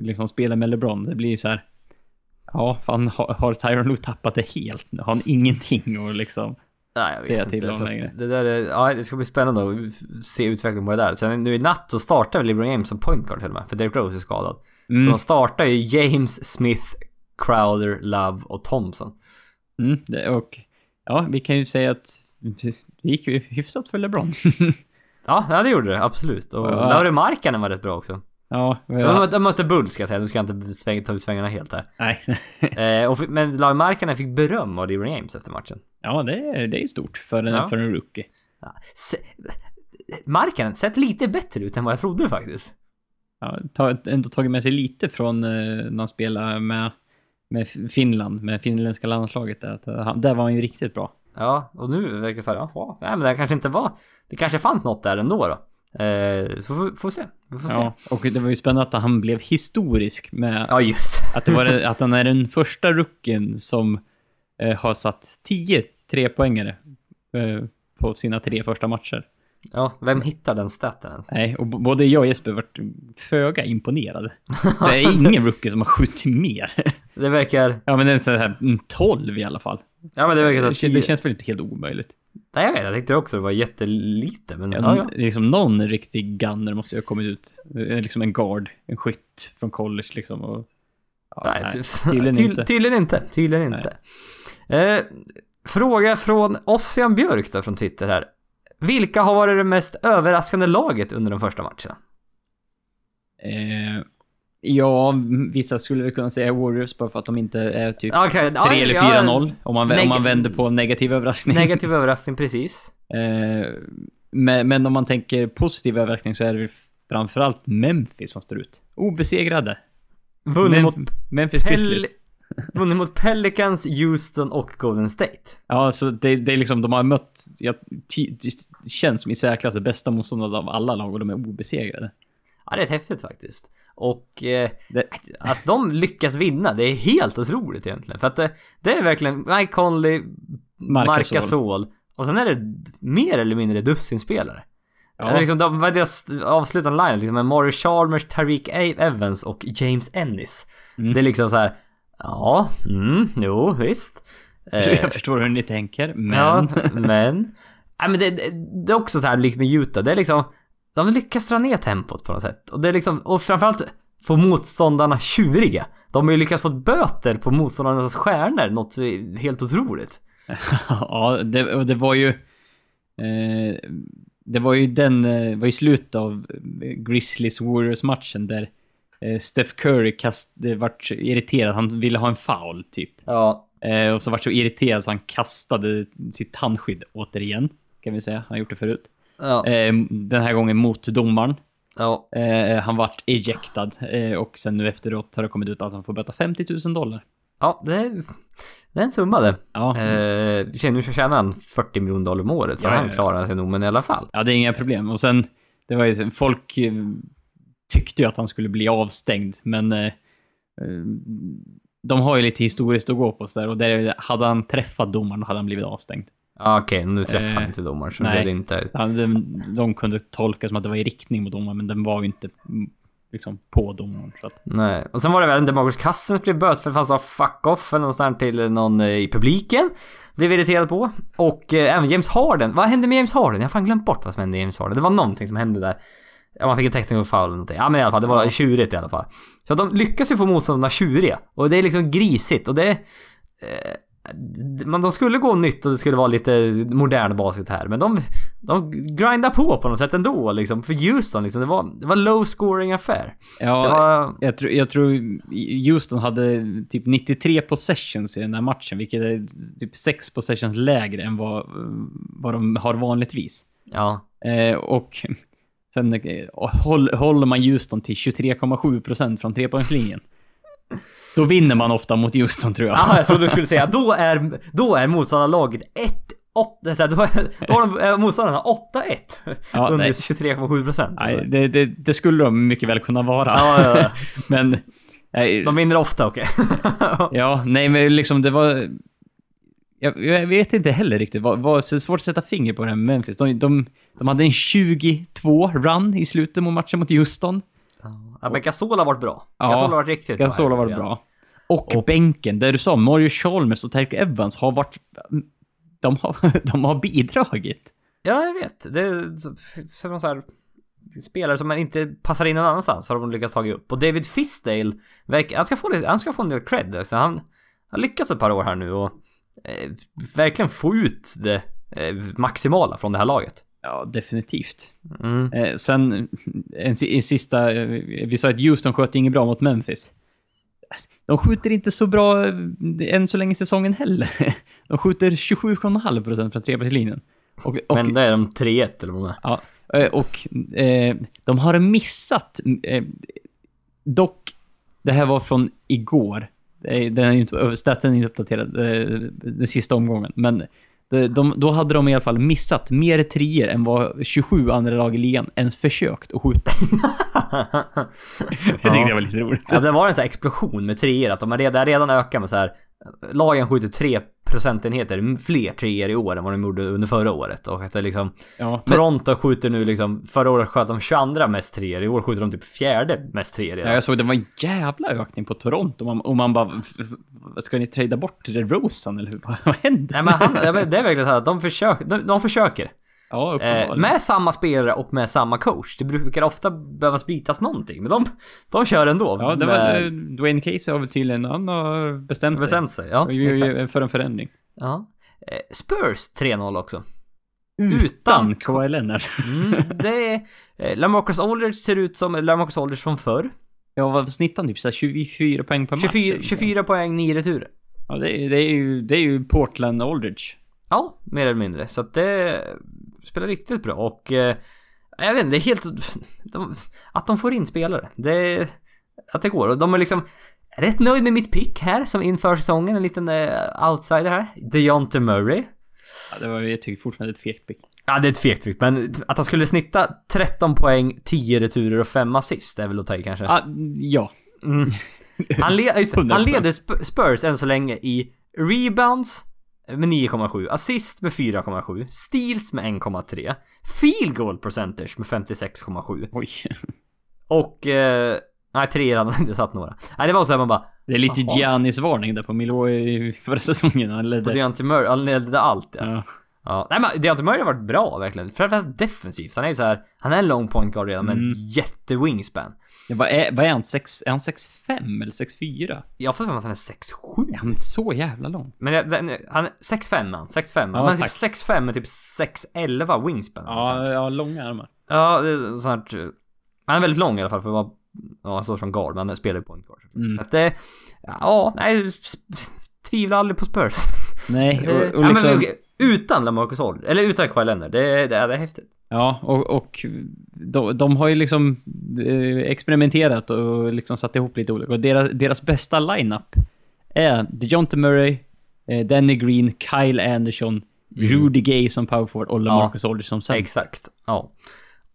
Liksom spelar med LeBron. Det blir så här. Ja, fan har, har Tyron Lue tappat det helt nu? Har han ingenting att liksom Nej, jag säga till honom längre? Det, där är, ja, det ska bli spännande att se utvecklingen på det där. Sen nu i natt så startar väl LeBron James som point guard till och med. För Derrick Rose är skadad. Mm. Så de startar ju James, Smith, Crowder, Love och Thompson. Mm, det, och ja, vi kan ju säga att det gick ju hyfsat för LeBron. ja, det gjorde det absolut. Och ja. Lauri Markkanen var rätt bra också. Ja, ja. de mötte Bull ska jag säga, nu ska jag inte sväng, ta ut svängarna helt här. Nej. Eh, och, men Larry Markkanen fick beröm av LeBron James efter matchen. ja, det är, det är stort för en, Ja. för en rookie. Ja. Se, Markkanen sett lite bättre ut än vad jag trodde faktiskt. Ja, ta, ändå tagit med sig lite från eh, när han spelade med, med Finland, med finländska landslaget. Där, att, eh, han, där var han ju riktigt bra. Ja, och nu verkar det så här, jaha, nej men det kanske inte var, det kanske fanns något där ändå då. Eh, så får, får se, vi får se. Ja, och det var ju spännande att han blev historisk med Ja, just att, det var, att han är den första rookien som eh, har satt 10 trepoängare eh, på sina tre första matcher. Ja, vem hittar den staten ens? Nej, och både jag och Jesper varit föga imponerade. Så det är ingen rookie som har skjutit mer. Det verkar, Ja, men det är så här mm, 12 i alla fall. Ja men det verkar Det, det känns väl inte helt omöjligt. Nej jag vet, jag tyckte också det var jättelite men Ja, ja. Liksom någon riktig gunner måste ju ha kommit ut. Eh, Liksom en guard, en skytt från college liksom. Och, ja, Nej, nej, ty- tydligen ty- inte. Tydligen inte, tydligen inte. Eh, fråga från Ossian Björk då från Twitter här. Vilka har varit det mest överraskande laget under de första matcherna? Eh, ja, vissa skulle kunna säga Warriors bara för att de inte är typ Okej, 3 ja, eller ja, 4-0. Om man, om man vänder på negativ överraskning. Negativ överraskning precis. Eh, men, men om man tänker positiv överraskning så är det framförallt Memphis som står ut. Obesegrade. Vunnit Mem- mot, Memphis Pel- Grizzlies. vunnit mot Pelicans, Houston och Golden State. Ja, så det, det är liksom, de har mött, jag, det känns som i särklass det bästa motståndet av alla lag och de är obesegrade. Ja, det är häftigt faktiskt. Och eh, Det, att de lyckas vinna, det är helt otroligt egentligen. För att det, det är verkligen Mike Conley, Marc Marc Gasol. Gasol och sen är det mer eller mindre dussinspelare. Ja. Liksom, de, vad är deras avslutande line? Liksom Mario Chalmers, Tariq Evans och James Ennis. Mm. Det är liksom så här. Ja, mm, jo, visst. Eh, jag förstår hur ni tänker, men... Ja, men... Nej, men det, det, det är också så här liksom med Utah, det är liksom... De lyckas dra ner tempot på något sätt. Och det är liksom, och framförallt få motståndarna tjuriga. De har ju lyckats få böter på motståndarnas stjärnor, något helt otroligt. ja, det, det var ju... Eh, det var ju den, eh, var i slutet av Grizzlies Warriors-matchen där eh, Steph Curry kast, vart irriterad. Han ville ha en foul, typ. Ja. Eh, och så vart så irriterad så han kastade sitt tandskydd återigen. Kan vi säga. Han har gjort det förut. Ja. Eh, den här gången mot domaren. ja. Eh, han vart ejectad. Eh, och sen nu efteråt har det kommit ut att han får böta 50 000 dollar. Ja, det är, det är en summa det. Ja, Eh, nu tjänar han 40 miljoner dollar om året, så Ja, han klarar sig nog, men i alla fall. ja, det är inga problem. Och sen, det var ju, folk eh, tyckte ju att han skulle bli avstängd, men eh, eh, de har ju lite historiskt att gå på så där och där, hade han träffat domaren då hade han blivit avstängd. Ja, okej, nu träffar han Eh, inte domaren, så nej. det inte... Han, de, de kunde tolka som att det var i riktning mot domaren, men den var ju inte mm, liksom på domaren. Så att, Nej. Och sen var det väl en Demarcus Cousins blev böt för att han sa fuck off eller något sånt till någon eh, i publiken. Blev irriterad på. Och eh, även James Harden. Vad hände med James Harden? Jag har fan glömt bort vad som hände med James Harden. Det var någonting som hände där. Ja, man fick en technical foul eller någonting. Ja, men i alla fall, det var tjurigt i alla fall. Så de lyckas ju få motståndarna tjuriga. Och det är liksom grisigt och det... Eh, man, de skulle gå nytt och det skulle vara lite modern basket här. Men de, de grindar på på något sätt ändå liksom. För Houston liksom, det var, det var low scoring affär. ja, var... jag, tror, jag tror Houston hade typ 93 possessions i den här matchen, vilket är typ 6 possessions lägre än vad, vad de har vanligtvis. Ja. Eh, och sen eh, håll, håller man Houston till 23,7% från trepoängslinjen. Då vinner man ofta mot Houston tror jag. Ja, jag trodde du skulle säga då är, då är motståndarlaget 1 8, så här, då då har är motståndarna 8-1 Ja, under nej. 23,7 procent. Nej, det, det, det skulle de mycket väl kunna vara. Ja, ja, ja. men... Nej, De vinner ofta, okej. ja, nej men liksom det var... Jag, jag vet inte heller riktigt. Det är svårt att sätta finger på det här med Memphis. De, de, de hade en 22 run i slutet mot matchen mot Houston. Ja, men Gasol har varit bra. Ja, Gasol har varit riktigt bra. Gasol har varit bra. Och, bänken, där du sa, Mario Chalmers och Terk Evans har varit... De har, de har bidragit. Ja, jag vet. Det är så, så, här, spelare som man inte passar in någon annanstans har de lyckats ta upp. Och David Fisdale, han, ska få, lite- han ska få en del cred. Alltså, han har lyckats ett par år här nu och eh, verkligen få ut det eh, maximala från det här laget. Ja, definitivt. Mm. Eh, sen, en, en sista... eh, Vi sa att Houston sköt inget bra mot Memphis. De skjuter inte så bra eh, än så länge i säsongen heller. De skjuter 27,5% från trepoängslinjen. Men det är de 3-1 eller vad det ja, och eh, de har missat... Eh, dock, det här var från igår. Den är ju inte, staten är inte uppdaterad den sista omgången. Men de, de, då hade de i alla fall missat mer trier än vad 27 andra lag i ligan ens försökt att skjuta. Jag tyckte det var lite roligt. Ja, det var en sån här explosion med treor att de redan, redan ökat med så här. Lagen skjuter 3 procentenheter fler treor i år än vad de gjorde under förra året. Och att det liksom... Ja, men, Toronto skjuter nu liksom... Förra året sköt de 22 mest treor. I år skjuter de typ fjärde mest treor ja, jag såg det var en jävla ökning på Toronto. Man, och man bara... Ska ni trada bort Rosen eller hur? Vad händer? Nej men han, det är verkligen så här de försöker. De, de försöker. Ja, Eh, med samma spelare och med samma coach. Det brukar ofta behövas bytas någonting. Men de, de kör ändå. Ja, det var, med- Dwayne Casey har väl tydligen, han har bestämt, bestämt sig. Ja, sig. exakt. För en förändring. ja. Eh, Spurs 3-0 också. Utan Kawhi Leonard. Mm, det är... Eh, Lamarcus Aldridge ser ut som Lamarcus Aldridge från förr. Ja, vad snittar han? Typ så här 24 poäng per match? 24, eller? 24 poäng, 9 returer. Ja, det är, det är ju, det är ju Portland Aldridge. Ja, mer eller mindre. Så att det spelar riktigt bra och... Eh, jag vet inte, det är helt... De, att de får in spelare. Det... Att det går. Och de är liksom rätt nöjd med mitt pick här som inför säsongen. En liten eh, outsider här. Dejonte Murray. Ja, det var, jag tycker fortfarande ett fegt pick. Ja, det är ett fegt pick, men att han skulle snitta 13 poäng, 10 returer och 5 assist är väl att ta i kanske. Ah, ja. Mm. Han, le- han 100%. leder Sp- Spurs än så länge i rebounds med 9,7, assist med 4,7, steals med 1,3, field goal percentage med 56,7 Oj. och... Eh, nej, tre hade han inte satt några. Nej, det var så här man bara... Det är lite. Giannis-varning där på Milwaukee förra säsongen. Han På ledde. Deontay Murray, han ledde allt ja. Ja. ja. Nej men Deontay Murray har varit bra verkligen. Framförallt defensivt. Han är ju så här, han är en long point guard redan med en Mm. jätte-wingspan. Ja, vad, är, vad är han? Sex, är han 6'5 eller 6'4? Jag får för mig att han är 6'7. Är han så jävla lång? Men jag, den, han är 6'5 han, 6'5. Ja, men typ 6'5 med typ 6'11 wingspan. Ja, ja långa armar. ja det är sånt här, eh, Han är väldigt lång i alla fall för att vara... Ja, han står som guard, men han spelar ju point guard. Mm. Att det... Ja, nej... Tvivlar aldrig på Spurs. Nej, och, Eh, och ja, liksom... men, okej, utan Lamarcus Aldridge, eller utan Kawhi Leonard. Det, det, det är häftigt. Ja, och, och de, de har ju liksom eh, experimenterat och liksom satt ihop lite olika. Och deras, deras bästa lineup är DeJounte Murray, eh, Danny Green, Kyle Anderson, Rudy Gay som power forward och LaMarcus Aldridge som center. Exakt, ja.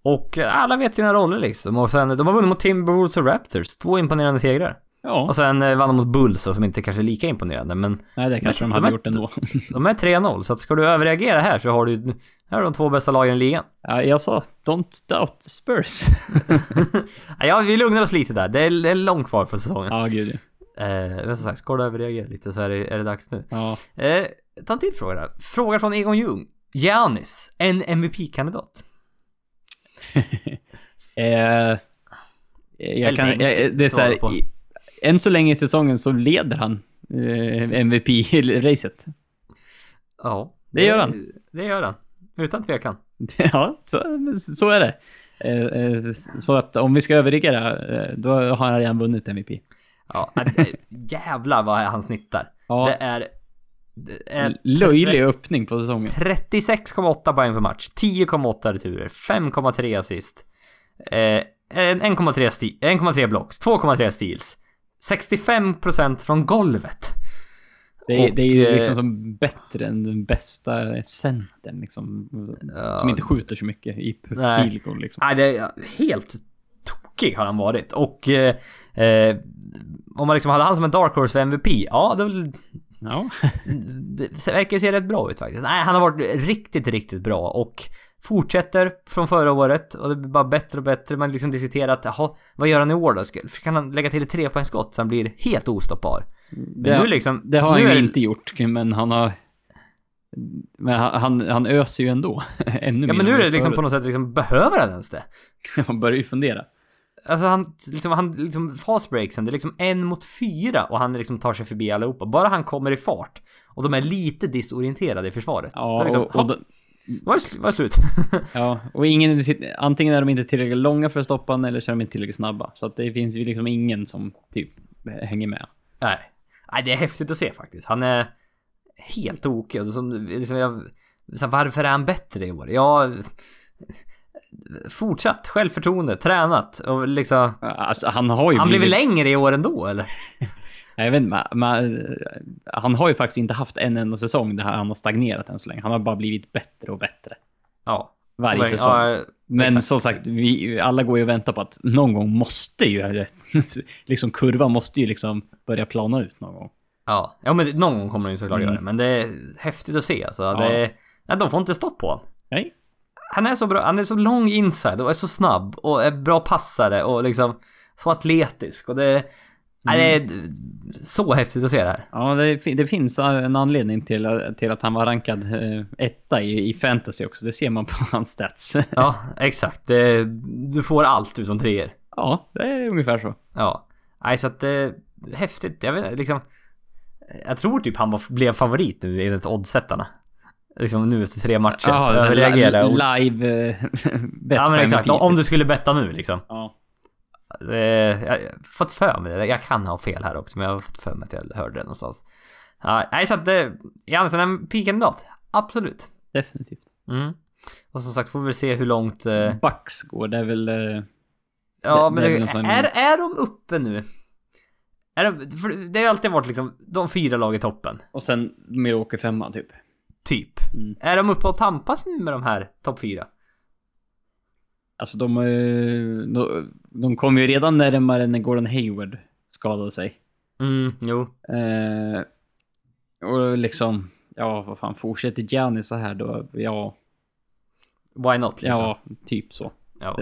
Och eh, alla vet sina roller liksom. Och sen, de har vunnit mot Timberwolves och Raptors. Två imponerande segrar. Ja, Och sen vann de mot Bulls då, som inte kanske är lika imponerande. Men nej det kanske Men de de hade är- gjort ändå. de är 3-0. Så att ska du överreagera här så har du... Här har de två bästa lagen i ligan. ja, jag sa, don't doubt Spurs. Ja, vi lugnar oss lite där. Det är, det är långt kvar på säsongen. ja, gud ja. Eh, men som sagt, ska du överreagera lite så är det, är det dags nu. ja. Eh, ta en till fråga där. Fråga från Egon Ljung. Giannis, en MVP-kandidat? Eh, jag kan, jag, det är så här, än så länge i säsongen så leder han eh, MVP-racet. Ja. Det gör han. Det gör han. Utan tvekan. Ja, så, så är det. Eh, eh, Så att om vi ska överreagera, eh, då har han redan vunnit MVP. Ja, det- jävlar vad han snittar. Ja, Det är... Det är löjlig öppning på säsongen. 36,8 poäng per match, 10,8 returer, 5,3 assist, eh, en- 1,3 sti- 1,3 blocks, 2,3 steals, 65% från golvet. Det är, Och, det är ju eh, liksom som bättre än den bästa centern liksom. Som inte skjuter så mycket i p- Nej. field goal liksom. Nej, det är helt tokig har han varit. Och eh, eh, om man liksom hade han som en dark horse för MVP, ja det, väl- Ja. det verkar ju se rätt bra ut faktiskt. Nej, han har varit riktigt, riktigt bra och fortsätter från förra året och det blir bara bättre och bättre. Man liksom diskuterar att, jaha, vad gör han i år då? Kan han lägga till ett trepoängsskott så han blir helt ostoppbar? Men Det, nu liksom... det har han är ju det- inte gjort, men han har... Men han, han, han öser ju ändå. Ännu Ja men nu är det liksom på något sätt liksom, behöver han ens det? Man börjar ju fundera. Alltså han, liksom, han, liksom fast breaksen, det är liksom en mot fyra och han liksom tar sig förbi allihopa. Bara han kommer i fart och de är lite disorienterade i försvaret. Ja, Då liksom, och, och, de, var det sl- var det slut. Ja, och ingen, antingen är de inte tillräckligt långa för att stoppa den eller så är de inte tillräckligt snabba. Så att det finns ju liksom ingen som typ hänger med. Nej. Nej, det är häftigt att se faktiskt. Han är helt. Och som, liksom jag, så varför är han bättre i år? Ja... Fortsatt självförtroende, tränat och liksom... Alltså, han har ju Han blir väl blivit... längre i år ändå eller? Jag vet inte, men, men, han har ju faktiskt inte haft en enda säsong där han har stagnerat än så länge. Han har bara blivit bättre och bättre. Ja. Varje Men, säsong. ja, Men exakt. som sagt, vi, alla går ju och väntar på att någon gång måste ju... liksom kurvan måste ju liksom börja plana ut någon gång. Ja, ja men någon gång kommer de ju såklart Mm. göra det. Men det är häftigt att se alltså. Ja. Det, nej, de får inte stopp på. Nej. Han är så bra, han är så lång inside och är så snabb och är bra passare och liksom så atletisk och det... Nej, det är så häftigt att se det här. Ja, det, det finns en anledning till, till att han var rankad eh, etta i, i fantasy också. Det ser man på hans stats. Ja, exakt. Du får allt utom treor. ja, det är ungefär så. Ja. Nej, så att det är häftigt. Jag vet inte, liksom... Jag tror typ han var, blev favorit nu enligt oddsättarna. Liksom nu efter tre matcher. Ja, så Överreagerade. li- live bet Ja men exakt, om typ. du skulle betta nu liksom. Ja. Det, jag har fått för mig det. Jag kan ha fel här också men jag har fått för mig att jag hörde det någonstans. Nej så att det... Egentligen en peak-kandidat. Absolut. Definitivt. Mm. Och som sagt får vi väl se hur långt... Eh, Bucks går, det är väl... Eh, ja det- men det är det, sån- är, är de uppe nu? Är de, det har alltid varit liksom de fyra lag i toppen. och sen Milwaukee femma typ. Typ. Mm. Är de uppe och tampas nu med de här topp fyra? Alltså de, eh, de, de kom ju redan närmare när Gordon Hayward skadade sig. Mm, jo. Eh, och liksom, ja vad fan, fortsätter Giannis så här då, ja, Why not liksom? ja, typ så. Ja.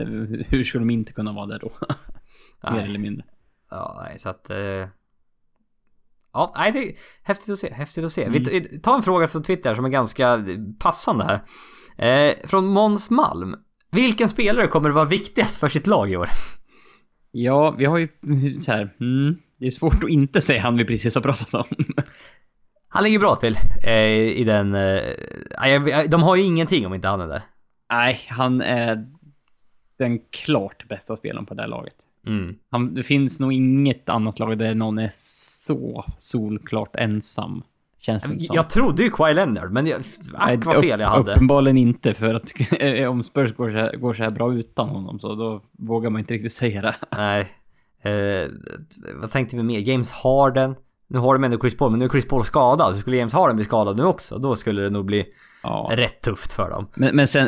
Hur skulle de inte kunna vara där då? Mer eller mindre. Ja, nej, så att... Eh... Ja, nej, det är häftigt att se. Häftigt att se. Mm. Vi tar en fråga från Twitter som är ganska passande här. Eh, från Måns Malm. Vilken spelare kommer att vara viktigast för sitt lag i år? Ja, vi har ju så här, mm, det är svårt att inte säga han vi precis har pratat om. Han ligger bra till eh, i den... Eh, de har ju ingenting om inte han är där. Nej, han är den klart bästa spelaren på det här laget. Mm. Han, det finns nog inget annat lag där någon är så solklart ensam. Känns det inte som. Jag trodde ju Kawhi Leonard, men jag, ack vad fel jag hade. Uppenbarligen inte, för att om Spurs går så, här, går så här bra utan honom så då vågar man inte riktigt säga det. Nej. Eh, vad tänkte vi mer? James Harden. Nu har de ändå Chris Paul, men nu är Chris Paul skadad. Så skulle James Harden bli skadad nu också, då skulle det nog bli Ja. rätt tufft för dem. Men, men sen,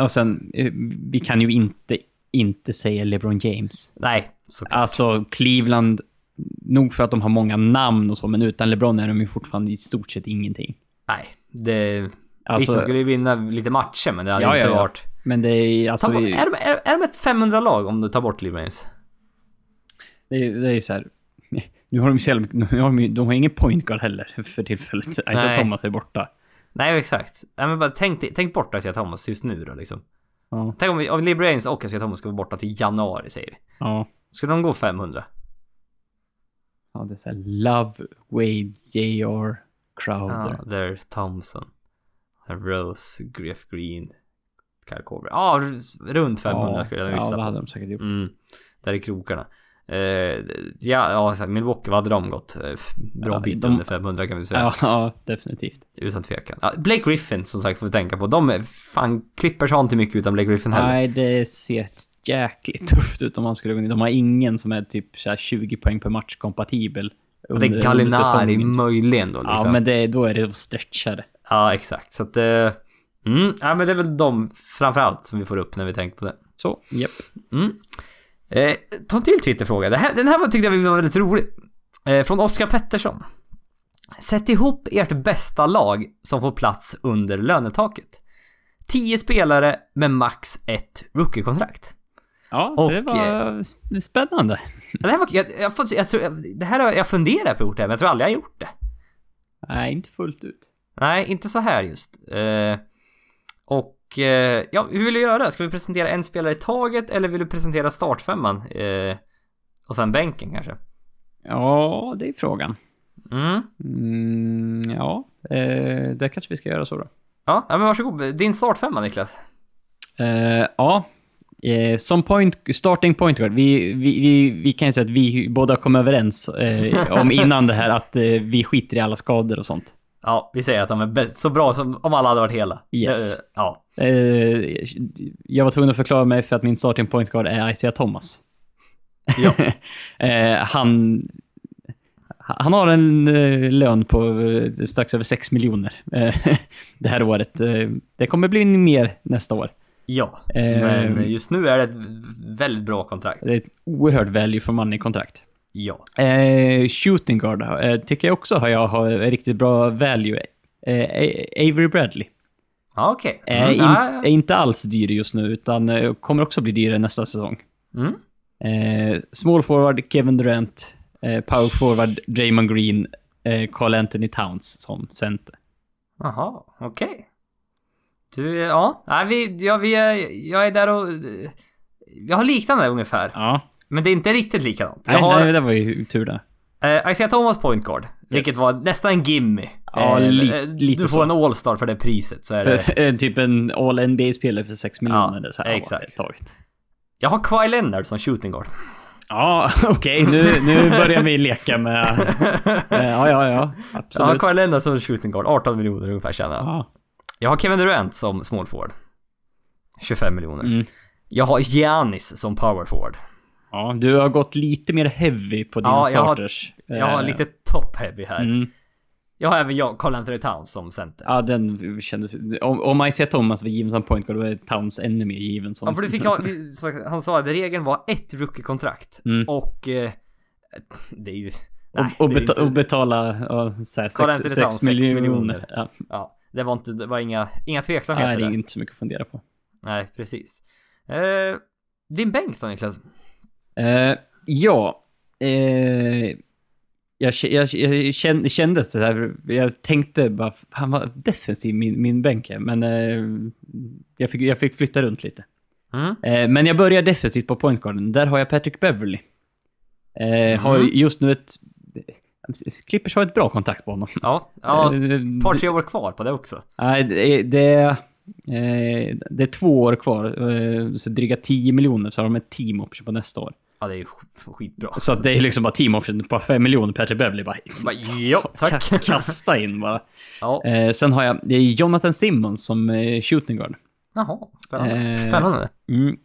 och sen, eh, vi kan ju inte, inte säga LeBron James. Nej, såklart. Alltså, Cleveland, nog för att de har många namn och så, men utan LeBron är de ju fortfarande i stort sett ingenting. Nej, det... Alltså, Vissa skulle ju vinna lite matcher, men det hade Ja, inte ja, varit... Men det är alltså... Bort, vi- är, de, är, är de ett 500-lag om du tar bort LeBron James? Det är, det är så här. Nu har de, jävla- nu har de, ju- de har ingen point guard heller för tillfället. Isaiah. Thomas är borta. Nej, exakt. Nej, men bara tänk, tänk bort Isaiah Thomas just nu då liksom. Ja. Tänk om, vi, om LeBron James och Isaiah Thomas ska vara borta till januari, säger vi. Ja. Skulle de gå 500? Ja, det är såhär Love, Wade, J.R. Crowder. Ja, där Thompson. Rose, Griff Green, Kyle Korver. Ja, runt 500 skulle jag ja, gissa det på. hade de säkert gjort. Mm, där i krokarna. Eh, ja, ja. Milwaukee, vad hade de gått? Eh, Bra Ja, bit de- under 500 kan vi säga. Ja, ja, definitivt. Utan tvekan. Ja, Blake Griffin som sagt får vi tänka på. De är, fan, Clippers har inte mycket utan Blake Griffin heller. Nej, det ser jäkligt tufft ut om man skulle gå in. De har ingen som är typ så här 20 poäng per match kompatibel. Och det är under- Gallinari under möjligen då liksom. Ja, men det, då är det att stretcha det. Ja, exakt. Så att... Eh, mm, ja, men det är väl de framförallt som vi får upp när vi tänker på det. Så, japp. Mm. Eh, ta en till Twitterfråga. Det här, den här tyckte jag var väldigt rolig. Eh, från Oskar Pettersson. Sätt ihop ert bästa lag som får plats under lönetaket. 10 spelare med max ett rookie-kontrakt. Ja, Och, det var s- spännande. Det här var, jag, jag, jag, jag, det här har jag funderat på att gjort det, men jag tror aldrig jag har gjort det. Nej, inte fullt ut. Nej, inte så här just. Eh, och eh, ja, hur vill du göra? Ska vi presentera en spelare i taget eller vill du presentera startfemman? Eh, och sen bänken kanske? Ja, det är frågan. Mm. Mm, ja, eh, det kanske vi ska göra så då. Ja, ja men varsågod. Din startfemma Niklas. Eh, ja. Eh, som point, starting point guard, vi, vi, vi, vi kan ju säga att vi båda kom överens eh, om innan det här att eh, vi skiter i alla skador och sånt. Ja, vi säger att de är så bra som om alla hade varit hela. Yes. Eh, Ja. Eh, jag var tvungen att förklara mig för att min starting point guard är Isaiah Thomas. Ja. eh, han, han har en lön på strax över 6 miljoner det här året. Det kommer bli mer nästa år. Ja. Eh, Men just nu är det ett väldigt bra kontrakt. Det är ett oerhört value for money-kontrakt. Ja. Eh, shooting guard eh, tycker jag också har jag har riktigt bra value. Eh, Avery Bradley. Ja, okej. Är, Mm, in, är inte alls dyr just nu, utan eh, kommer också bli dyrare nästa säsong. Mm. Eh, small forward Kevin Durant. Eh, power forward Draymond Green. Eh, Carl Anthony Towns som center. Jaha, okej. Du, ja. Nej, vi, ja, vi är, jag är där och... Jag har liknande ungefär. Ja, Men det är inte riktigt likadant. Jag nej, har nej, det var ju tur det. eh, Isaiah Thomas point guard. Vilket var nästan en gimme. Ja, Eh, li- eh, lite Du får så. en All-star för det priset så är det... Eh, typ en all NBA-spelare för 6 miljoner. Ja, så här, exakt. Taget. Jag har Kawhi Leonard som shooting guard. Ja, okej. nu, nu börjar vi leka med... Eh, ja, ja, ja. Jag har Absolut. Kawhi Leonard som shooting guard. 18 miljoner ungefär tjänar. Ja. Jag har Kevin Durant som small forward. 25 miljoner. Mm. Jag har Giannis som power forward. ja, du har gått lite mer heavy på dina Ja, jag har- starters. Jag har Eh, lite top heavy här. Mm. Jag har även jag, Carl Anthony Towns som center. Ja, den kändes... Om, om Isaiah Thomas var given som point guard, då är Towns ännu mer given som... Ja, för du fick ha, han sa att regeln var ett rookie-kontrakt. Mm. Och... Eh, det är ju... och, nej, och, är beta, inte- och betala ja, så här, Carl sex, Anthony sex, Towns, sex miljoner. miljoner. Ja, Ja, det var inte, det var inga, inga tveksamheter nej, det är där. inte så mycket att fundera på. Nej, precis. Eh, din bänk då Niklas? Eh, ja. Eh, jag, jag, jag kände, kändes det här, jag tänkte bara, han var defensiv min, min bänk här, men eh, jag, fick, jag fick flytta runt lite. Mm. Eh, men jag börjar defensivt på pointguarden. Där har jag Patrick Beverly. Eh, Har Mm. just nu ett... Clippers har ett bra kontakt på honom. Ja, ja Eh, ett par tre år kvar på det också. Nej, det, är- det, eh, det är två år kvar. Eh, så dryga 10 miljoner så har de ett team option på nästa år. Ja, det är ju skitbra. Så att det är liksom bara team option på 5 miljoner Patrick Beverly. Bara, Bara, ja, tack. ka- Kasta in bara. Ja, sen har jag det är Jonathan Simmons som shooting guard. jaha. Spännande. Spännande. Mm.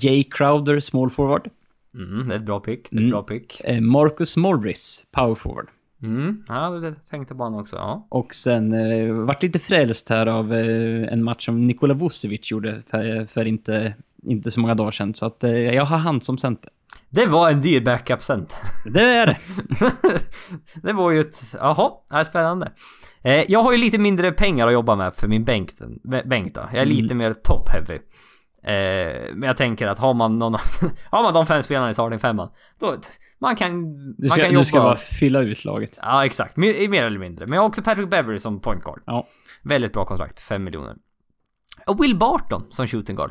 Jay Crowder, small forward. Mm, det är ett bra pick. Det är ett Mm. bra pick. Eh, Marcus Morris, power forward. Mm, ja, det tänkte på honom också. Ja. Och sen eh, vart lite frälst här av eh, en match som Nikola Vucevic gjorde för, för inte, inte så många dagar sedan. Så att eh, jag har han som center. Det var en dyr backup center. Det är det. det var ju ett... Jaha, ja, spännande. Eh, jag har ju lite mindre pengar att jobba med för min bänk, bänk då. Jag är lite mer top heavy. Eh, men jag tänker att har man någon Har man de fem spelarna i starting femman Då Man kan Du Man ska, kan jobba du ska bara fylla ut laget. Ja exakt, mer, mer eller mindre. Men jag har också Patrick Beverly som point guard. Ja. Väldigt bra kontrakt, 5 miljoner. Och Will Barton som shooting guard.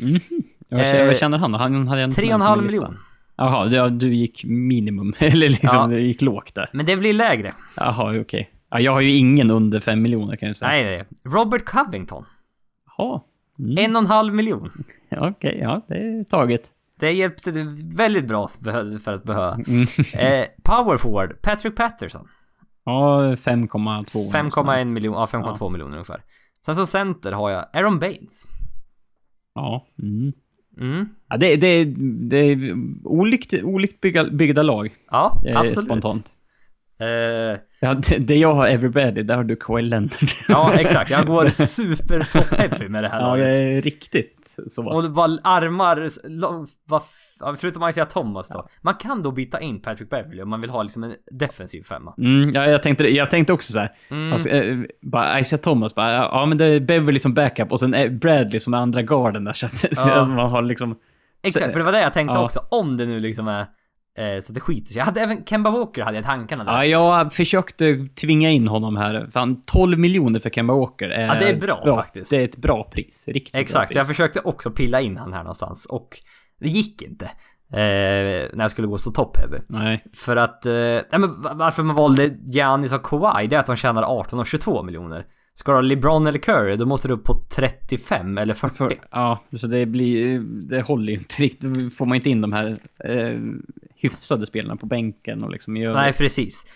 Mhm. Jag känner, Eh, vad känner han? Han hade en 3,5 miljoner. Jaha, du, du gick minimum. Eller liksom, Ja. du gick lågt där. Men det blir lägre. Jaha, okej. Ja, jag har ju ingen under 5 miljoner kan jag säga. Nej, nej. Robert Covington. Jaha. Mm. En och en halv miljon. Okej, ja, det är taget. Det hjälpte väldigt bra för att behöva. Mm. Eh, power forward, Patrick Patterson. Ja, 5,2. 5,1 miljon, ja 5,2 miljoner ungefär. Sen som center har jag Aaron Baines. Ja. Mm. Mm. ja det, det, det är olikt, olikt bygga, byggda lag. Ja, Eh, absolut. spontant. Eh, Ja, det, det jag har Everybody, där har du Kawhi Leonard. ja, exakt. Jag går super top heavy med det här ja, laget. det är riktigt så. Och var armar, ja, förutom Isaiah Thomas då. Man kan då byta in Patrick Beverly om man vill ha liksom en defensiv femma. Mm, ja, jag, tänkte, jag tänkte också så här. Mm. Alltså, eh, bara Isaiah Thomas, bara, ja men det är Beverly som backup och sen Bradley som är andra garden där. Så att, så Ja. att man har liksom... Exakt, för det var det jag tänkte Ja. också. Om det nu liksom är så att det skiter sig. Jag hade även Kemba Walker hade jag i tankarna där. Ja, jag försökte tvinga in honom här. Fan, 12 miljoner för Kemba Walker är... Ja, det är bra faktiskt. Det är ett bra pris. Riktigt Exakt, så bra jag pris. försökte också pilla in han här någonstans och det gick inte. Eh, när jag skulle gå så top heavy. Nej. För att, eh, nej men va- varför man valde Giannis och Kawhi, det är att de tjänar 18 och 22 miljoner. Ska du ha LeBron eller Curry, då måste du upp på 35 eller 40. För, ja, så det blir... Det håller ju inte riktigt. Då får man inte in de här eh, hyfsade spelarna på bänken och liksom i övrigt. Nej, precis.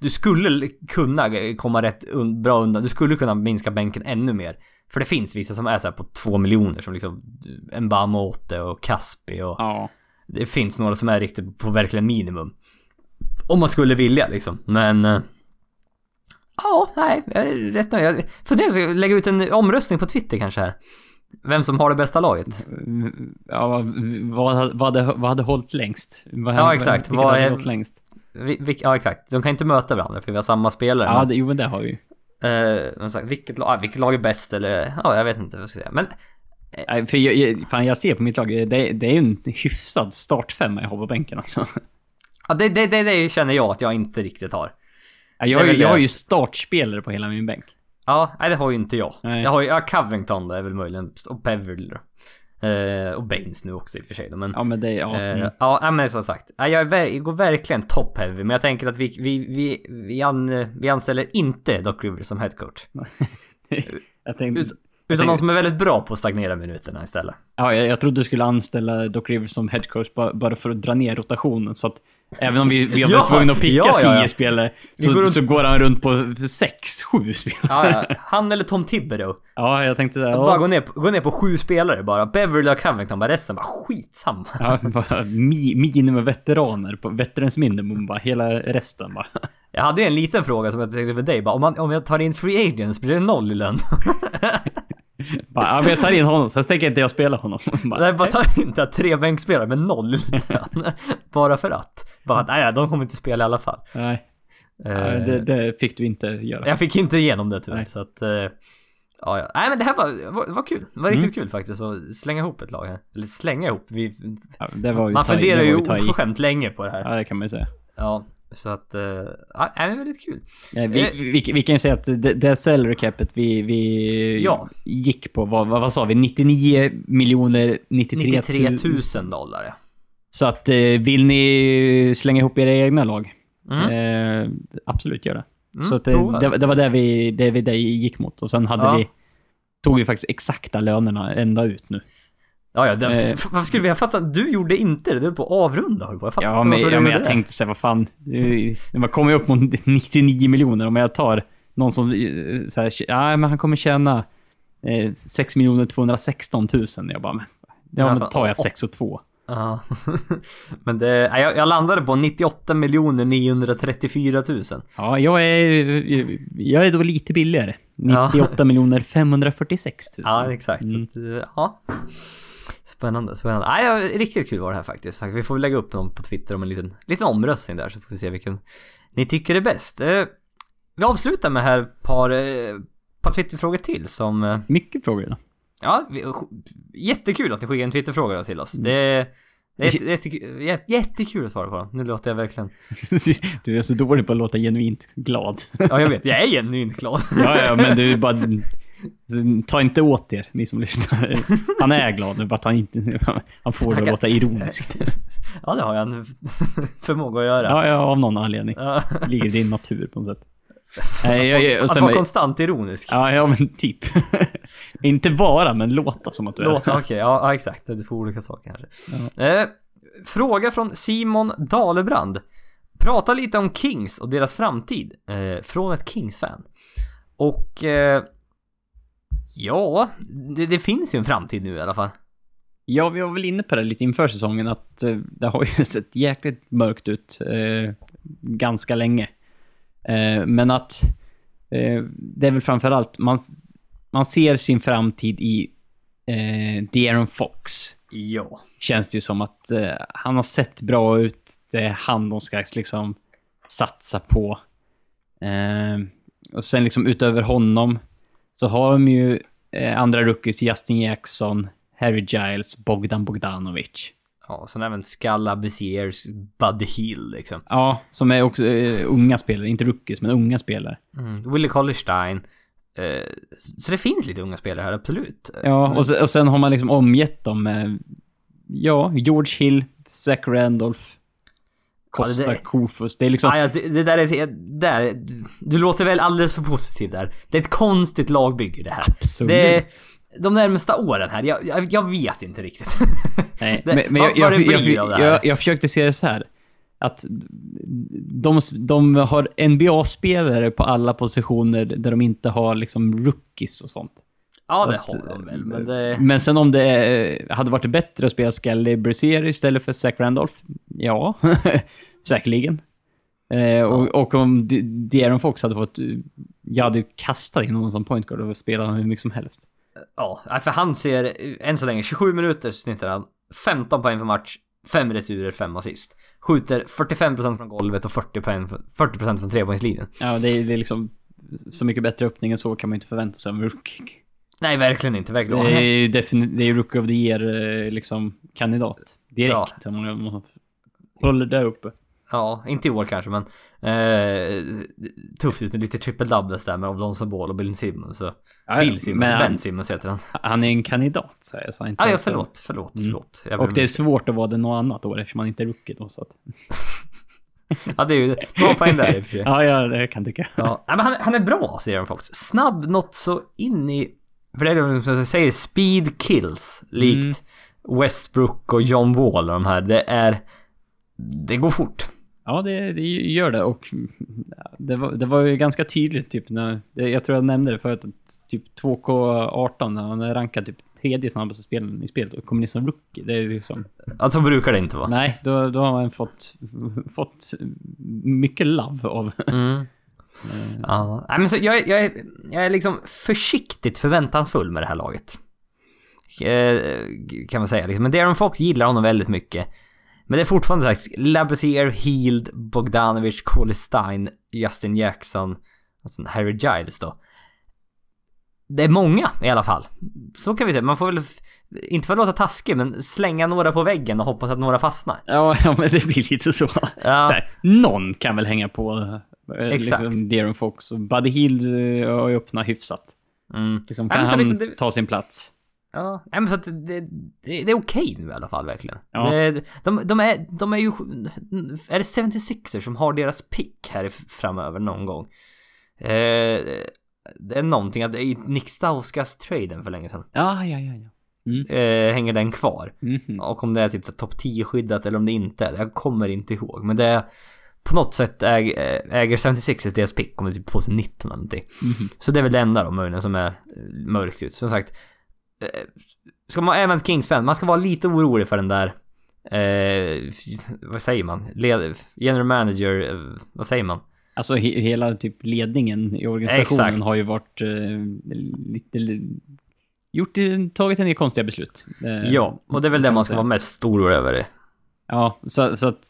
Du skulle kunna komma rätt un bra undan. Du skulle kunna minska bänken ännu mer. För det finns vissa som är så på 2 miljoner som liksom Mbamote och Kaspi och Ja. det finns några som är riktigt på verkligen minimum. Om man skulle vilja liksom. Men... eh, Ja, nej, jag är rätt nöjd. Jag funderar på att lägga ut en omröstning på Twitter kanske här. Vem som har det bästa laget. Ja, vad, vad, vad, hade, vad hade hållit längst? Vad, Ja, exakt. Vad hade är- hållit längst? Vi, vi, ja, exakt. De kan inte möta varandra för vi har samma spelare. Ja, det, jo men det har vi ju. Eh, sagt, vilket, lag, vilket lag är bäst eller? Ja, jag vet inte vad jag ska säga. Men Nej, för jag, jag, fan, jag ser på mitt lag, det, det är ju en hyfsad startfemma jag har på bänken alltså. ja, det, det, det, det känner jag att jag inte riktigt har. Jag, väl jag har ju startspelare på hela min bänk. Ja, nej det har ju inte jag. Nej. Jag har ju, ja, Covington då är väl möjligen, och Beverly då. Eh, och Baines nu också i och för sig då, men... Ja, men det, ja. Eh, mm. ja, men som sagt. ja, Jag, är, jag går verkligen top heavy, men jag tänker att vi, vi, vi, vi, an, vi anställer inte Doc Rivers som headcoach. jag tänkte... Ut, utan tänkte- någon som är väldigt bra på att stagnera minuterna istället. Ja, jag, jag trodde du skulle anställa Doc Rivers som headcoach bara, bara för att dra ner rotationen. Så att även om vi, vi har varit tvungna att picka ja, ja, ja. 10 spelare, så, går runt- så går han runt på 6-7 spelare. Ja. Han eller Tom Thibodeau. Ja, jag tänkte såhär... Bara gå ner, gå ner på sju spelare bara. Beverly och Covington, bara resten bara skitsamma. ja, bara mi, minimum veteraner på veterans minimum bara. Hela resten bara. Jag hade en liten fråga som jag tänkte för dig bara. Om, man, om jag tar in free agents, blir det noll i lön? bara jag tar in honom, sen tänker inte jag spela honom. Bara, Nej, bara ta inte tre bänkspelare med noll. Bara för att. Bara att, nej, de kommer inte spela i alla fall. Nej, nej, det, det fick du inte göra. Jag fick inte igenom det tyvärr, Nej. så att... eh, ja, ja. Nej men det här var, var, var kul. Det var Mm. riktigt kul faktiskt att slänga ihop ett lag här. Eller slänga ihop. Vi, Ja, ju man funderar ju i. oförskämt länge på det här. Ja, det kan man ju säga. Ja, så att... Uh, ja, det är väldigt kul. Ja, vi, Eh. vi, vi kan ju säga att det, det salary capet vi, vi Ja. gick på, vad, vad, sa vi? 99 miljoner 93, 93 000. 000 dollar. Så att eh, vill ni slänga ihop era egna lag? Mm. Eh, absolut, gör det. Mm, så att det, det var det vi, det vi det gick mot. Och sen hade Ja. vi... Tog vi faktiskt exakta lönerna ända ut nu. Ja, ja, det, Eh. varför skulle vi ha fattat? Du gjorde inte det, du höll på avrunda höll på. Jag fattar Ja, men, ja, men jag det. tänkte säga, vad fan. Man kommer ju upp mot 99 miljoner om jag tar någon som eh, så här, ja men han kommer tjäna eh, 6 miljoner 216 000. Jag bara, men, ja Alltså, men tar jag åh. 6 och 2. Ja. men det, jag, jag landade på 98 miljoner 934 000. Ja, jag är, jag är då lite billigare. Ja. 98 miljoner 546 000. Ja, exakt. Mm. Så att, eh, ja. Spännande, spännande. Nej, ja, riktigt kul var det här faktiskt. Vi får väl lägga upp någon på Twitter om en liten, liten omröstning där så får vi se vilken ni tycker är bäst. Eh, vi avslutar med här ett par, eh, par Twitterfrågor till som... Eh, Mycket frågor då. ja, vi, jättekul att ni skickar en Twitterfråga då till oss. Mm. Det, det är jätte- jättekul, jätte- jättekul att svara på dem. Nu låter jag verkligen... Du är så dålig på att låta genuint glad. Ja, jag vet. Jag är genuint glad. Ja, ja, men du bara... Ta inte åt er, ni som lyssnar. Han är glad nu, bara att han inte... Han får det att kan- låta ironiskt. Ja, det har jag en förmåga att göra. Ja, ja, av någon anledning. Ja. Det ligger i din natur på något sätt. Nej, jag, jag, och Att vara konstant ironisk. ja, ja, men typ. inte vara, men låta som att du är Låta, okej, ja, ja exakt. Det är två olika saker kanske. Eh, fråga från Simon Dalebrand. Prata lite om Kings och deras framtid. Eh, från ett Kings-fan. Och... Eh, ja, det, det finns ju en framtid nu i alla fall. Ja, vi var väl inne på det lite inför säsongen att eh, det har ju sett jäkligt mörkt ut eh, ganska länge. Eh, men att eh, det är väl framförallt, man, man ser sin framtid i eh, De'Aaron Fox. Ja. Känns det ju som att eh, han har sett bra ut. Det är han de ska liksom satsa på. Eh, och sen liksom utöver honom så har de ju eh, andra rookies, Justin Jackson, Harry Giles, Bogdan Bogdanovic. Ja, sen även Skalla, Beziers, Buddy Hill liksom. Ja, som är också eh, unga spelare. Inte rookies, men unga spelare. Mm. Willie Collerstein. Eh, så det finns lite unga spelare här, absolut. Ja, och sen, och sen har man liksom omgett dem med, ja, George Hill, Zach Randolph. Ja, det- Kofus. Det är liksom... Ja, det, det där är... Där, du låter väl alldeles för positiv där. Det är ett konstigt lagbygge det här. Absolut. Det, de närmsta åren här, jag, jag, jag vet inte riktigt. Nej, Det- men, men jag, vad jag, jag försökte se det så här. Att de, de har NBA-spelare på alla positioner där de inte har liksom rookies och sånt. Ja, det Att- har de väl, men det... Men sen om det eh, hade varit bättre att spela Scully Brazier istället för Zach Randolph? Ja, säkerligen. Eh, och, och om D- De'Aaron Fox hade fått... Jag hade ju kastat in någon som point guard och spelat honom hur mycket som helst. Ja, nej, för han ser än så länge 27 minuter snittar han. 15 poäng per match, 5 returer, 5 assist. Skjuter 45% från golvet och 40%, poäng, 40 från trepoängslinjen. Ja, det är, det är liksom... Så mycket bättre öppning än så kan man inte förvänta sig av en rookie. Nej, verkligen inte. Verkligen. Det är ju definitivt, det är Rookie of the Year eh, liksom kandidat. Direkt. Man, om man håller där uppe. Ja, inte i år kanske, men eh, tufft ut med lite triple doubles där med Oblonson Ball och Bill Simmons. Så. Bill Simmons, Ben han, Simmons heter han. han är en kandidat, så jag sa inte. Ah, ja, förlåt, förlåt, Mm. förlåt. Jag Och det är svårt att vara det något annat år eftersom man inte är rookie då. Så att, Ja, det är ju bra poäng där i och för sig. ja, ja, det kan jag tycka. Ja, men han, han är bra, säger han Fox. Snabb, något så in i... För det är det som jag säger, speed kills. Likt Mm. Westbrook och John Wall och de här. Det är... Det går fort. Ja, det, det gör det och det var, det var ju ganska tydligt typ när, jag tror jag nämnde det förut, att typ 2K18 när han är rankad typ tredje snabbaste spelaren i spelet och kommer in som rookie. Det är liksom, Alltså brukar det inte vara. nej, då, då har han fått, fått mycket love av Mm. Ja, men så jag, jag, är, jag är liksom försiktigt förväntansfull med det här laget. Eh, kan man säga liksom. Men Darren Fox gillar honom väldigt mycket. Men det är fortfarande sagt Labusier, Heald, Bogdanovic, Coley Stein, Justin Jackson och sen Harry Giles då. Det är många i alla fall. Så kan vi säga. Man får väl, inte för att låta taskig, men slänga några på väggen och hoppas att några fastnar. Ja, ja, men det blir lite så. Ja. så här, någon kan väl hänga på eh, Exakt. liksom De'Aaron Fox. Och Buddy Hield eh, har ju öppnat hyfsat. Mm. Liksom, kan han liksom det- ta sin plats? Ja, men så att det, det, det är okej nu i alla fall verkligen. Ja. Det, de, de, är, de är ju... Är det 76ers som har deras pick här framöver någon gång? Eh, det är någonting att i Nick Stauskas-traden för länge sedan. Ja, ja, ja. ja. Mm. Eh, hänger den kvar? Mhm. Och om det är typ topp 10 skyddat eller om det inte är. Jag kommer inte ihåg. Men det är på något sätt äger, äger 76ers deras pick om det är typ 2019 eller någonting. Mhm. Så det är väl det enda då möjligen som är eh, mörkt ut. Som sagt. eh, Ska man även Kings-fan, man ska vara lite orolig för den där eh, vad säger man? Led, general manager, eh, vad säger man? Alltså he hela typ ledningen i organisationen Exakt. har ju varit eh, lite... Gjort, tagit en del konstiga beslut. Eh, Ja, och det är väl det man ska vara mest orolig över. Ja, så, så att...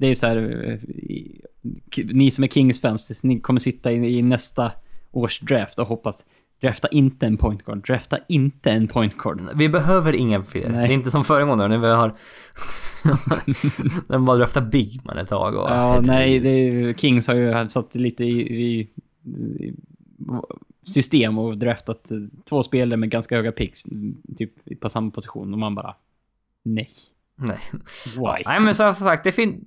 Det är så här... eh, Ni som är Kings-fans, ni kommer sitta i, i nästa års draft och hoppas drafta inte en point guard, drafta inte en point guard. Vi behöver inga fler. Nej. Det är inte som föregående när vi har... Den bara draftar Bigman ett tag och... Ja, nej, det är, Kings har ju satt lite i, i, i system och draftat eh, två spelare med ganska höga picks, typ på samma position och man bara... Nej. Nej. Why? Nej men som sagt, det fin...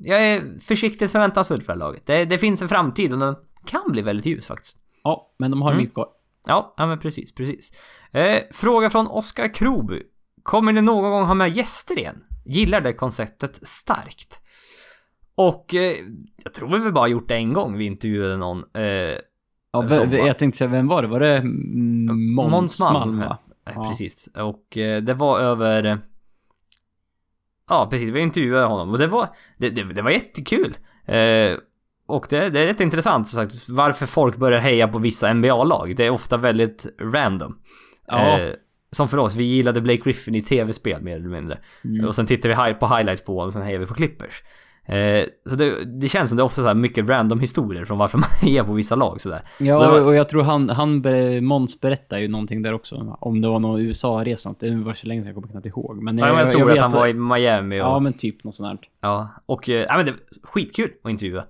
Jag är försiktigt förväntansfull för det här laget. Det, det finns en framtid och den kan bli väldigt ljus faktiskt. Ja, men de har Mm. mycket kvar. Ja, ja men precis, precis. Eh, fråga från Oskar Kroby. Kommer ni någon gång ha med gäster igen? Gillar det konceptet starkt. Och eh, jag tror vi bara gjort det en gång. Vi intervjuade någon. Eh, Ja, v- v- jag tänkte säga, vem var det? Var det Måns Malm, Malm, va? nej, Ja. precis. Och eh, det var över... Ja, precis. Vi intervjuade honom och det var, det, det, det var jättekul. Eh, och det, det är rätt intressant som sagt varför folk börjar heja på vissa NBA-lag. Det är ofta väldigt random. Ja. Eh, som för oss, vi gillade Blake Griffin i tv-spel mer eller mindre. Mm. Och sen tittar vi på highlights på honom och sen hejar vi på Clippers. Eh, så det, det känns som det är ofta så mycket random historier från varför man hejar på vissa lag sådär. Ja, var- och jag tror han, han be- Måns berättade ju någonting där också. Om det var någon USA-resa, det var så länge sedan jag kommer knappt ihåg. Men Ja, jag, tror vet att han var i Miami och... Ja, men typ något sånt här. Ja, och eh, ja, men det var skitkul att intervjua.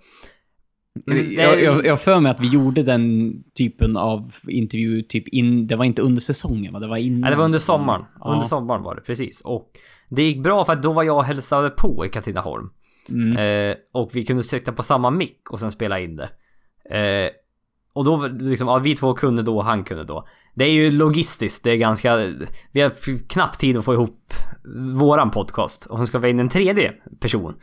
Men det- Jag, jag, jag för mig att vi gjorde den typen av intervju typ in... Det var inte under säsongen va? Det var innan. Nej, det var under sommaren. Ja. Under sommaren var det, precis. Och det gick bra för att då var jag och hälsade på i Katrineholm. Mm. Eh, och vi kunde sitta på samma mick och sen spela in det. Eh, och då liksom, ja, vi två kunde då och han kunde då. Det är ju logistiskt, det är ganska... Vi har knappt tid att få ihop våran podcast. Och sen ska vi ha in en tredje person.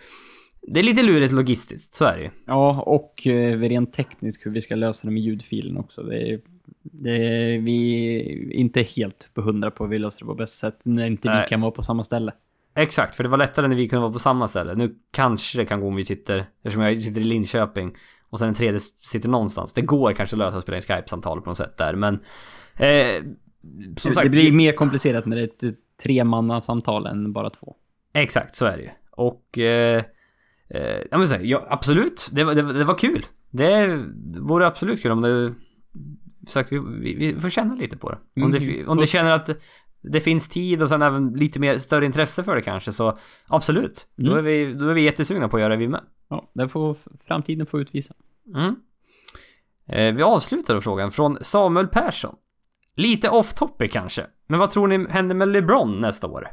Det är lite lurigt logistiskt, så är det ju. Ja, och eh, rent tekniskt hur vi ska lösa det med ljudfilen också. Det är, det är, vi är inte helt på hundra på hur vi löser det på bästa sätt när inte Nej. vi kan vara på samma ställe. Exakt, för det var lättare när vi kunde vara på samma ställe. Nu kanske det kan gå om vi sitter, eftersom jag sitter i Linköping och sen en tredje sitter någonstans. Det går kanske att lösa att spela in Skype-samtal på något sätt där, men... Eh, som det sagt, blir mer komplicerat när det är ett tremannasamtal än bara två. Exakt, så är det ju. Och... Eh, eh, ja men så här, ja, absolut. Det, var- det, det var kul. Det vore absolut kul om det... Sagt, vi, vi, vi får känna lite på det. Om, det, Mm. om det känner att det finns tid och sen även lite mer större intresse för det kanske så absolut. Då, Mm. är vi, då är vi jättesugna på att göra det vi med. Ja, det får framtiden få utvisa. Mm. Eh, vi avslutar då frågan från Samuel Persson. Lite off topic kanske, men vad tror ni händer med LeBron nästa år?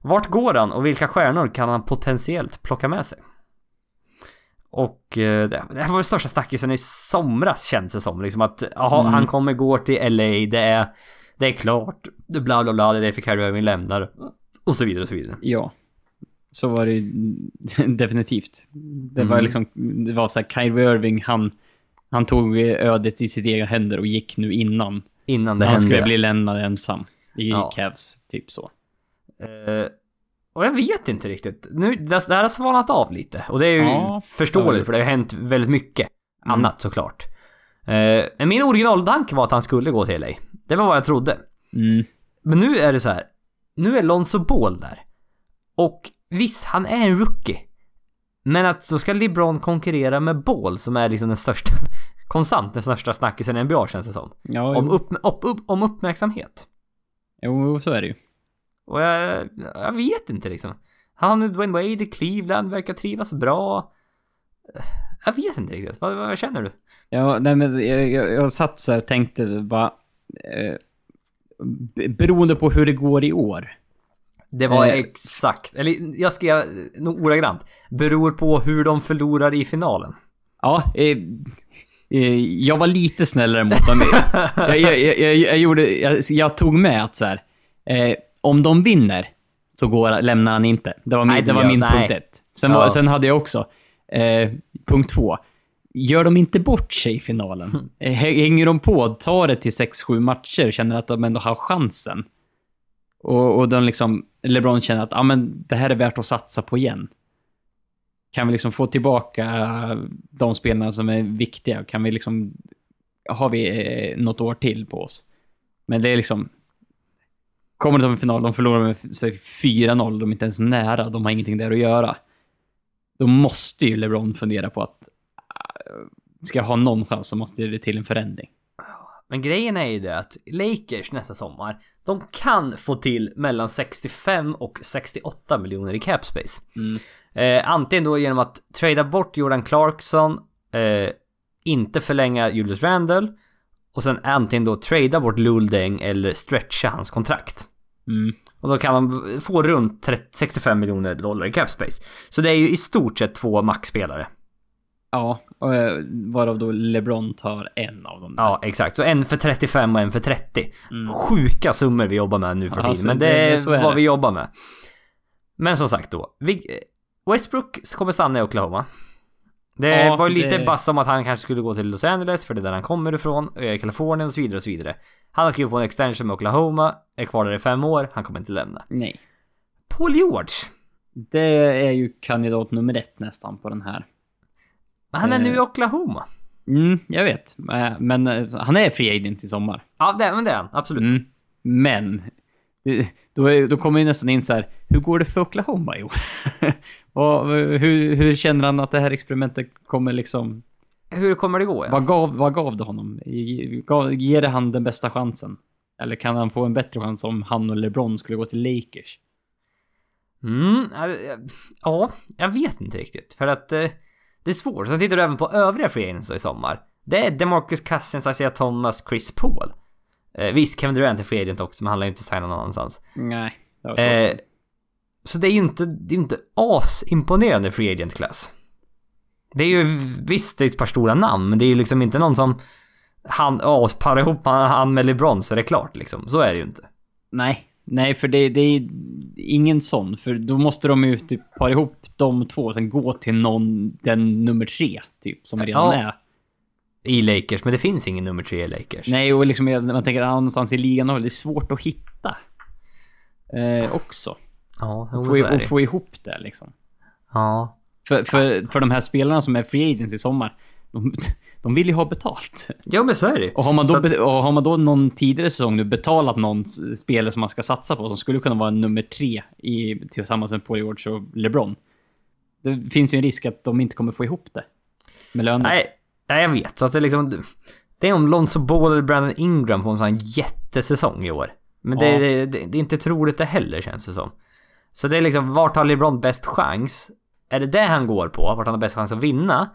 Vart går han och vilka stjärnor kan han potentiellt plocka med sig? Och eh, det här var den största snackisen i somras känns det som. Liksom att jaha, Mm. han kommer gå till LA, det är, det är klart, bla bla bla, det är därför Kyrie Irving lämnar. Och så vidare och så vidare. Ja. Så var det definitivt. Det var Mm. liksom, det var så här, Kyrie Irving, han, han tog ödet i sitt egna händer och gick nu innan. Innan det han hände. skulle bli lämnad ensam. I Ja. Cavs, typ så. Eh, och jag vet inte riktigt. Nu, det, här har svalnat av lite. Och det är ju Ja. förståeligt för det har hänt väldigt mycket Mm. annat såklart. Eh, men min originaltanke var att han skulle gå till LA. Det var vad jag trodde. Mm. Men nu är det så här. Nu är Lonzo Ball där. Och visst, han är en rookie. Men att då ska LeBron konkurrera med Ball som är liksom den största, konstant den största snackisen i NBA känns det som. Ja, Om, upp, upp, upp, om uppmärksamhet. jo, så är det ju. Och jag, jag vet inte liksom. Han och Dwayne Wade i Cleveland verkar trivas bra. Jag vet inte riktigt. Vad, vad känner du? Ja, nej men jag, jag, jag satt så och tänkte bara... Eh, be- beroende på hur det går i år. Det var Eh. exakt, eller jag skrev nog ordagrant. Beror på hur de förlorar i finalen. Ja, eh, eh, jag var lite snällare mot dem. jag, jag, jag, gjorde, jag, tog med att så här, eh, om de vinner så går, lämnar han inte. Det var min, Nej, det var min punkt ett. Sen, Ja. var, sen hade jag också eh, punkt två. Gör de inte bort sig i finalen? Eh, Hänger de på, tar det till 6-7 matcher, känner att de ändå har chansen. Och, och de liksom, LeBron känner att ah, men, det här är värt att satsa på igen. Kan vi liksom få tillbaka de spelarna som är viktiga? Kan vi liksom... Har vi eh, något år till på oss? Men det är liksom... Kommer de till final, de förlorar med säg, 4-0, de är inte ens nära, de har ingenting där att göra. Då måste ju LeBron fundera på att... Ska ha någon chans så måste det till en förändring. Men grejen är ju det att Lakers nästa sommar, de kan få till mellan 65 och 68 miljoner i cap space. Mm. Eh, antingen då genom att trada bort Jordan Clarkson, eh, inte förlänga Julius Randle och sen antingen då trada bort Luldeng eller stretcha hans kontrakt. Mm. Och då kan man få runt 30, 65 miljoner dollar i cap space. Så det är ju i stort sett två maxspelare. Ja, och, eh, varav då LeBron tar en av dem. där. Ja, exakt. Så en för 35 och en för 30. Mm. Sjuka summor vi jobbar med nu för tiden. Alltså, Men det det- är, är vad det. vi jobbar med. Men som sagt då. Vi, Westbrook kommer stanna i Oklahoma. Det Ja, var ju lite det- bass om att han kanske skulle gå till Los Angeles för det är där han kommer ifrån. eh, Kalifornien och så vidare och så vidare. Han har skrivit på en extension med Oklahoma. Är kvar där i fem år. Han kommer inte lämna. Nej. Paul George. Det är ju kandidat nummer ett nästan på den här. Men han är nu i Eh. Oklahoma. Mm, jag vet. Eh, Men eh, han är free agent i sommar. Ja, det, men det är han. Absolut. Mm. Men, då, är, då kommer ju nästan in så här, hur går det för Oklahoma i år? Och hur, hur känner han att det här experimentet kommer liksom... Hur kommer det gå? Ja? Vad gav, vad gav det honom? Gav- Ger det han den bästa chansen? Eller kan han få en bättre chans om han och LeBron skulle gå till Lakers? Mm, ja, ja, jag vet inte riktigt. För att det är svårt. Sen tittar du även på övriga free agents i sommar. Det är DeMarcus Cousins, Isaiah Thomas, Chris Paul. Eh, visst, Kevin Durant är free agent också, men han lär ju inte signa någon annanstans. Nej. Det var så. Eh, Så det är ju inte, det är inte asimponerande free agent class. Det är ju visst, det är ett par stora namn, men det är ju liksom inte någon som han, ja, parar ihop han med LeBron så är det klart liksom. Så är det ju inte. Nej, nej för det, det är ingen sån. För då måste de ju typ para ihop de två och sen gå till någon, den nummer tre, typ, som redan Ja. är. I Lakers, men det finns ingen nummer tre i Lakers. Nej, och liksom när man tänker någonstans i ligan, det är svårt att hitta. Eh, också. Ja, Och få, och få ihop det liksom. Ja. För, för, för de här spelarna som är free agents i sommar, de, de vill ju ha betalt. Ja, men så är det Och har man då, att- och har man då någon tidigare säsong nu betalat någon spelare som man ska satsa på, som skulle kunna vara nummer tre i, tillsammans med Paul George och LeBron. Det finns ju en risk att de inte kommer få ihop det. Med löner. Nej, nej, jag vet. Så att det är liksom... Det är om Lonzo Ball eller Brandon Ingram får en sån jättesäsong i år. Men det, Ja. det, det, det är inte troligt det heller känns det som. Så det är liksom, vart har LeBron bäst chans? Är det det han går på? Vart han har bäst chans att vinna?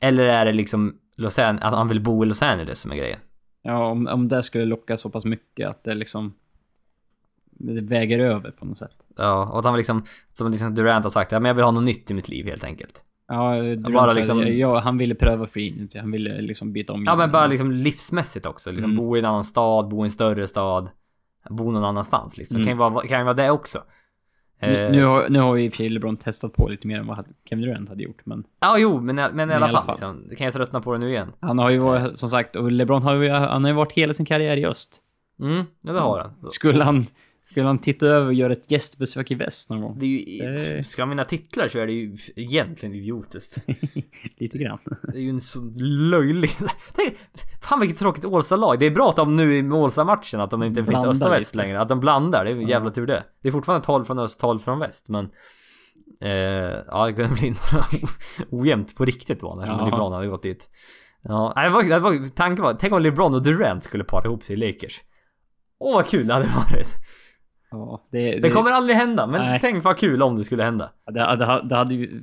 Eller är det liksom Los An- att han vill bo i Los Angeles som är grejen? Ja, om, om det skulle locka så pass mycket att det liksom... Det väger över på något sätt. Ja, och att han liksom, som liksom Durant har sagt, ja men jag vill ha något nytt i mitt liv helt enkelt. Ja, Durant Bara liksom- ja, han ville pröva agency. Han ville liksom byta om. Ja men bara liksom livsmässigt också. Liksom Mm. bo i en annan stad, bo i en större stad. Bo någon annanstans liksom. Mm. Kan, ju vara, kan ju vara det också. Nu, Eh, nu, har, nu har ju i och för sig LeBron testat på lite mer än vad Kevin Durant hade gjort, men Ja, jo, men, men i alla i alla fall. fall. Liksom, kan jag tröttna på det nu igen. han har ju varit, som sagt, och LeBron har ju, han har ju varit hela sin karriär i öst. Mm, ja, det har han. Skulle han, skulle han titta över och göra ett gästbesök i väst någon gång? Det är ju, ska han vinna titlar så är det ju egentligen idiotiskt. Lite grann. Det är ju en så löjlig... Tänk, fan vilket tråkigt Ålsta-lag. Det är bra att de nu i Ålsta-matchen att de inte finns öst och väst längre. Att de blandar, det är jävla tur det. Det är fortfarande 12 från öst, 12 från väst, men... Eh, ja, det kunde bli några ojämnt på riktigt då, annars Ja. LeBron hade gått dit. Ja, det var, det var, tanken var, tänk om LeBron och Durant skulle para ihop sig i Lakers. Åh vad kul det hade varit. Ja, det, Det kommer aldrig hända, men Nej. tänk vad kul om det skulle hända. det, det, det hade ju...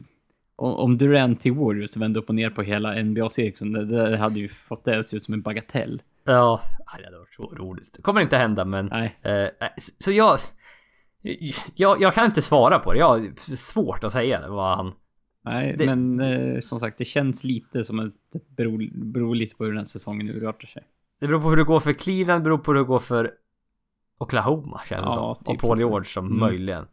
Om Durant till Warriors vände upp och ner på hela NBA-cirkusen, det, det hade ju fått det att se ut som en bagatell. Ja, det hade varit så roligt. Det kommer inte hända, men... Nej. Eh, nej, så- jag, jag... Jag kan inte svara på det. Jag har svårt att säga vad han... Nej, Det- men eh, som sagt, det känns lite som att det beror, beror lite på hur den säsongen urartar sig. Det beror på hur det går för Cleveland, det beror på hur det går för Oklahoma känns det Ja, som. typ och Paul. George som Mm. möjligen.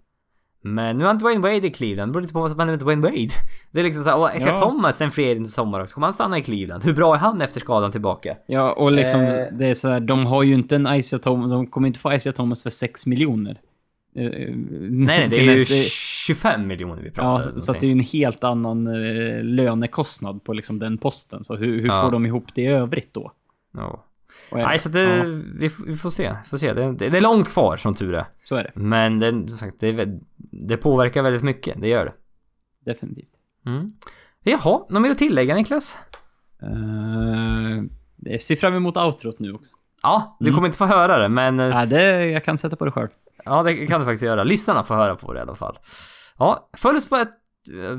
Men nu har inte Wayne Wade i Cleveland, det beror lite på vad som händer med Dwayne Wade. Det är liksom såhär, ska Ja. Thomas en free agent i sommar också? Kommer han stanna i Cleveland? Hur bra är han efter skadan tillbaka? Ja, och liksom, Eh. det är så här, de har ju inte en Isaiah Thomas, de kommer inte få Isaiah Thomas för 6 miljoner. Eh, Nej, nej, det är ju nästa- 25 miljoner vi Ja, pratar så att det är ju en helt annan eh, lönekostnad på liksom den posten. Så hur, hur Ja. får de ihop det i övrigt då? Ja. Nej, så det, ja, vi, vi får se. Får se. Det, det, det är långt kvar som tur är. så är det. Men det, som sagt, det, det påverkar väldigt mycket. Det gör det. Definitivt. Mm. Jaha, något mer att tillägga Niklas? Uh, jag ser fram emot outrot nu också. Ja, du Mm. kommer inte få höra det, men eh, Ja, det, jag kan sätta på det själv. ja, det kan du faktiskt göra. Lyssnarna får höra på det i alla fall. Ja, följ oss på ett...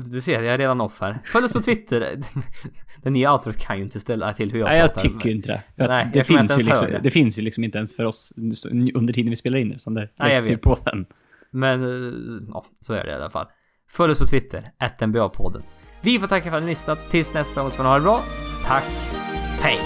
Du ser, jag är redan off här. Följ oss på Twitter. det nya outrot kan ju inte ställa till hur jag Nej, jag pratar. tycker ju inte det. Nej, det, jag finns inte ju liksom, det finns ju liksom inte ens för oss under tiden vi spelar in det. Utan det Nej, jag vet. på sen. Men, eh, ja, så är det i alla fall. Följ oss på Twitter, NBA-podden. Vi får tacka för att ni lyssnat. Tills nästa gång så får ni ha det bra. Tack. Hej.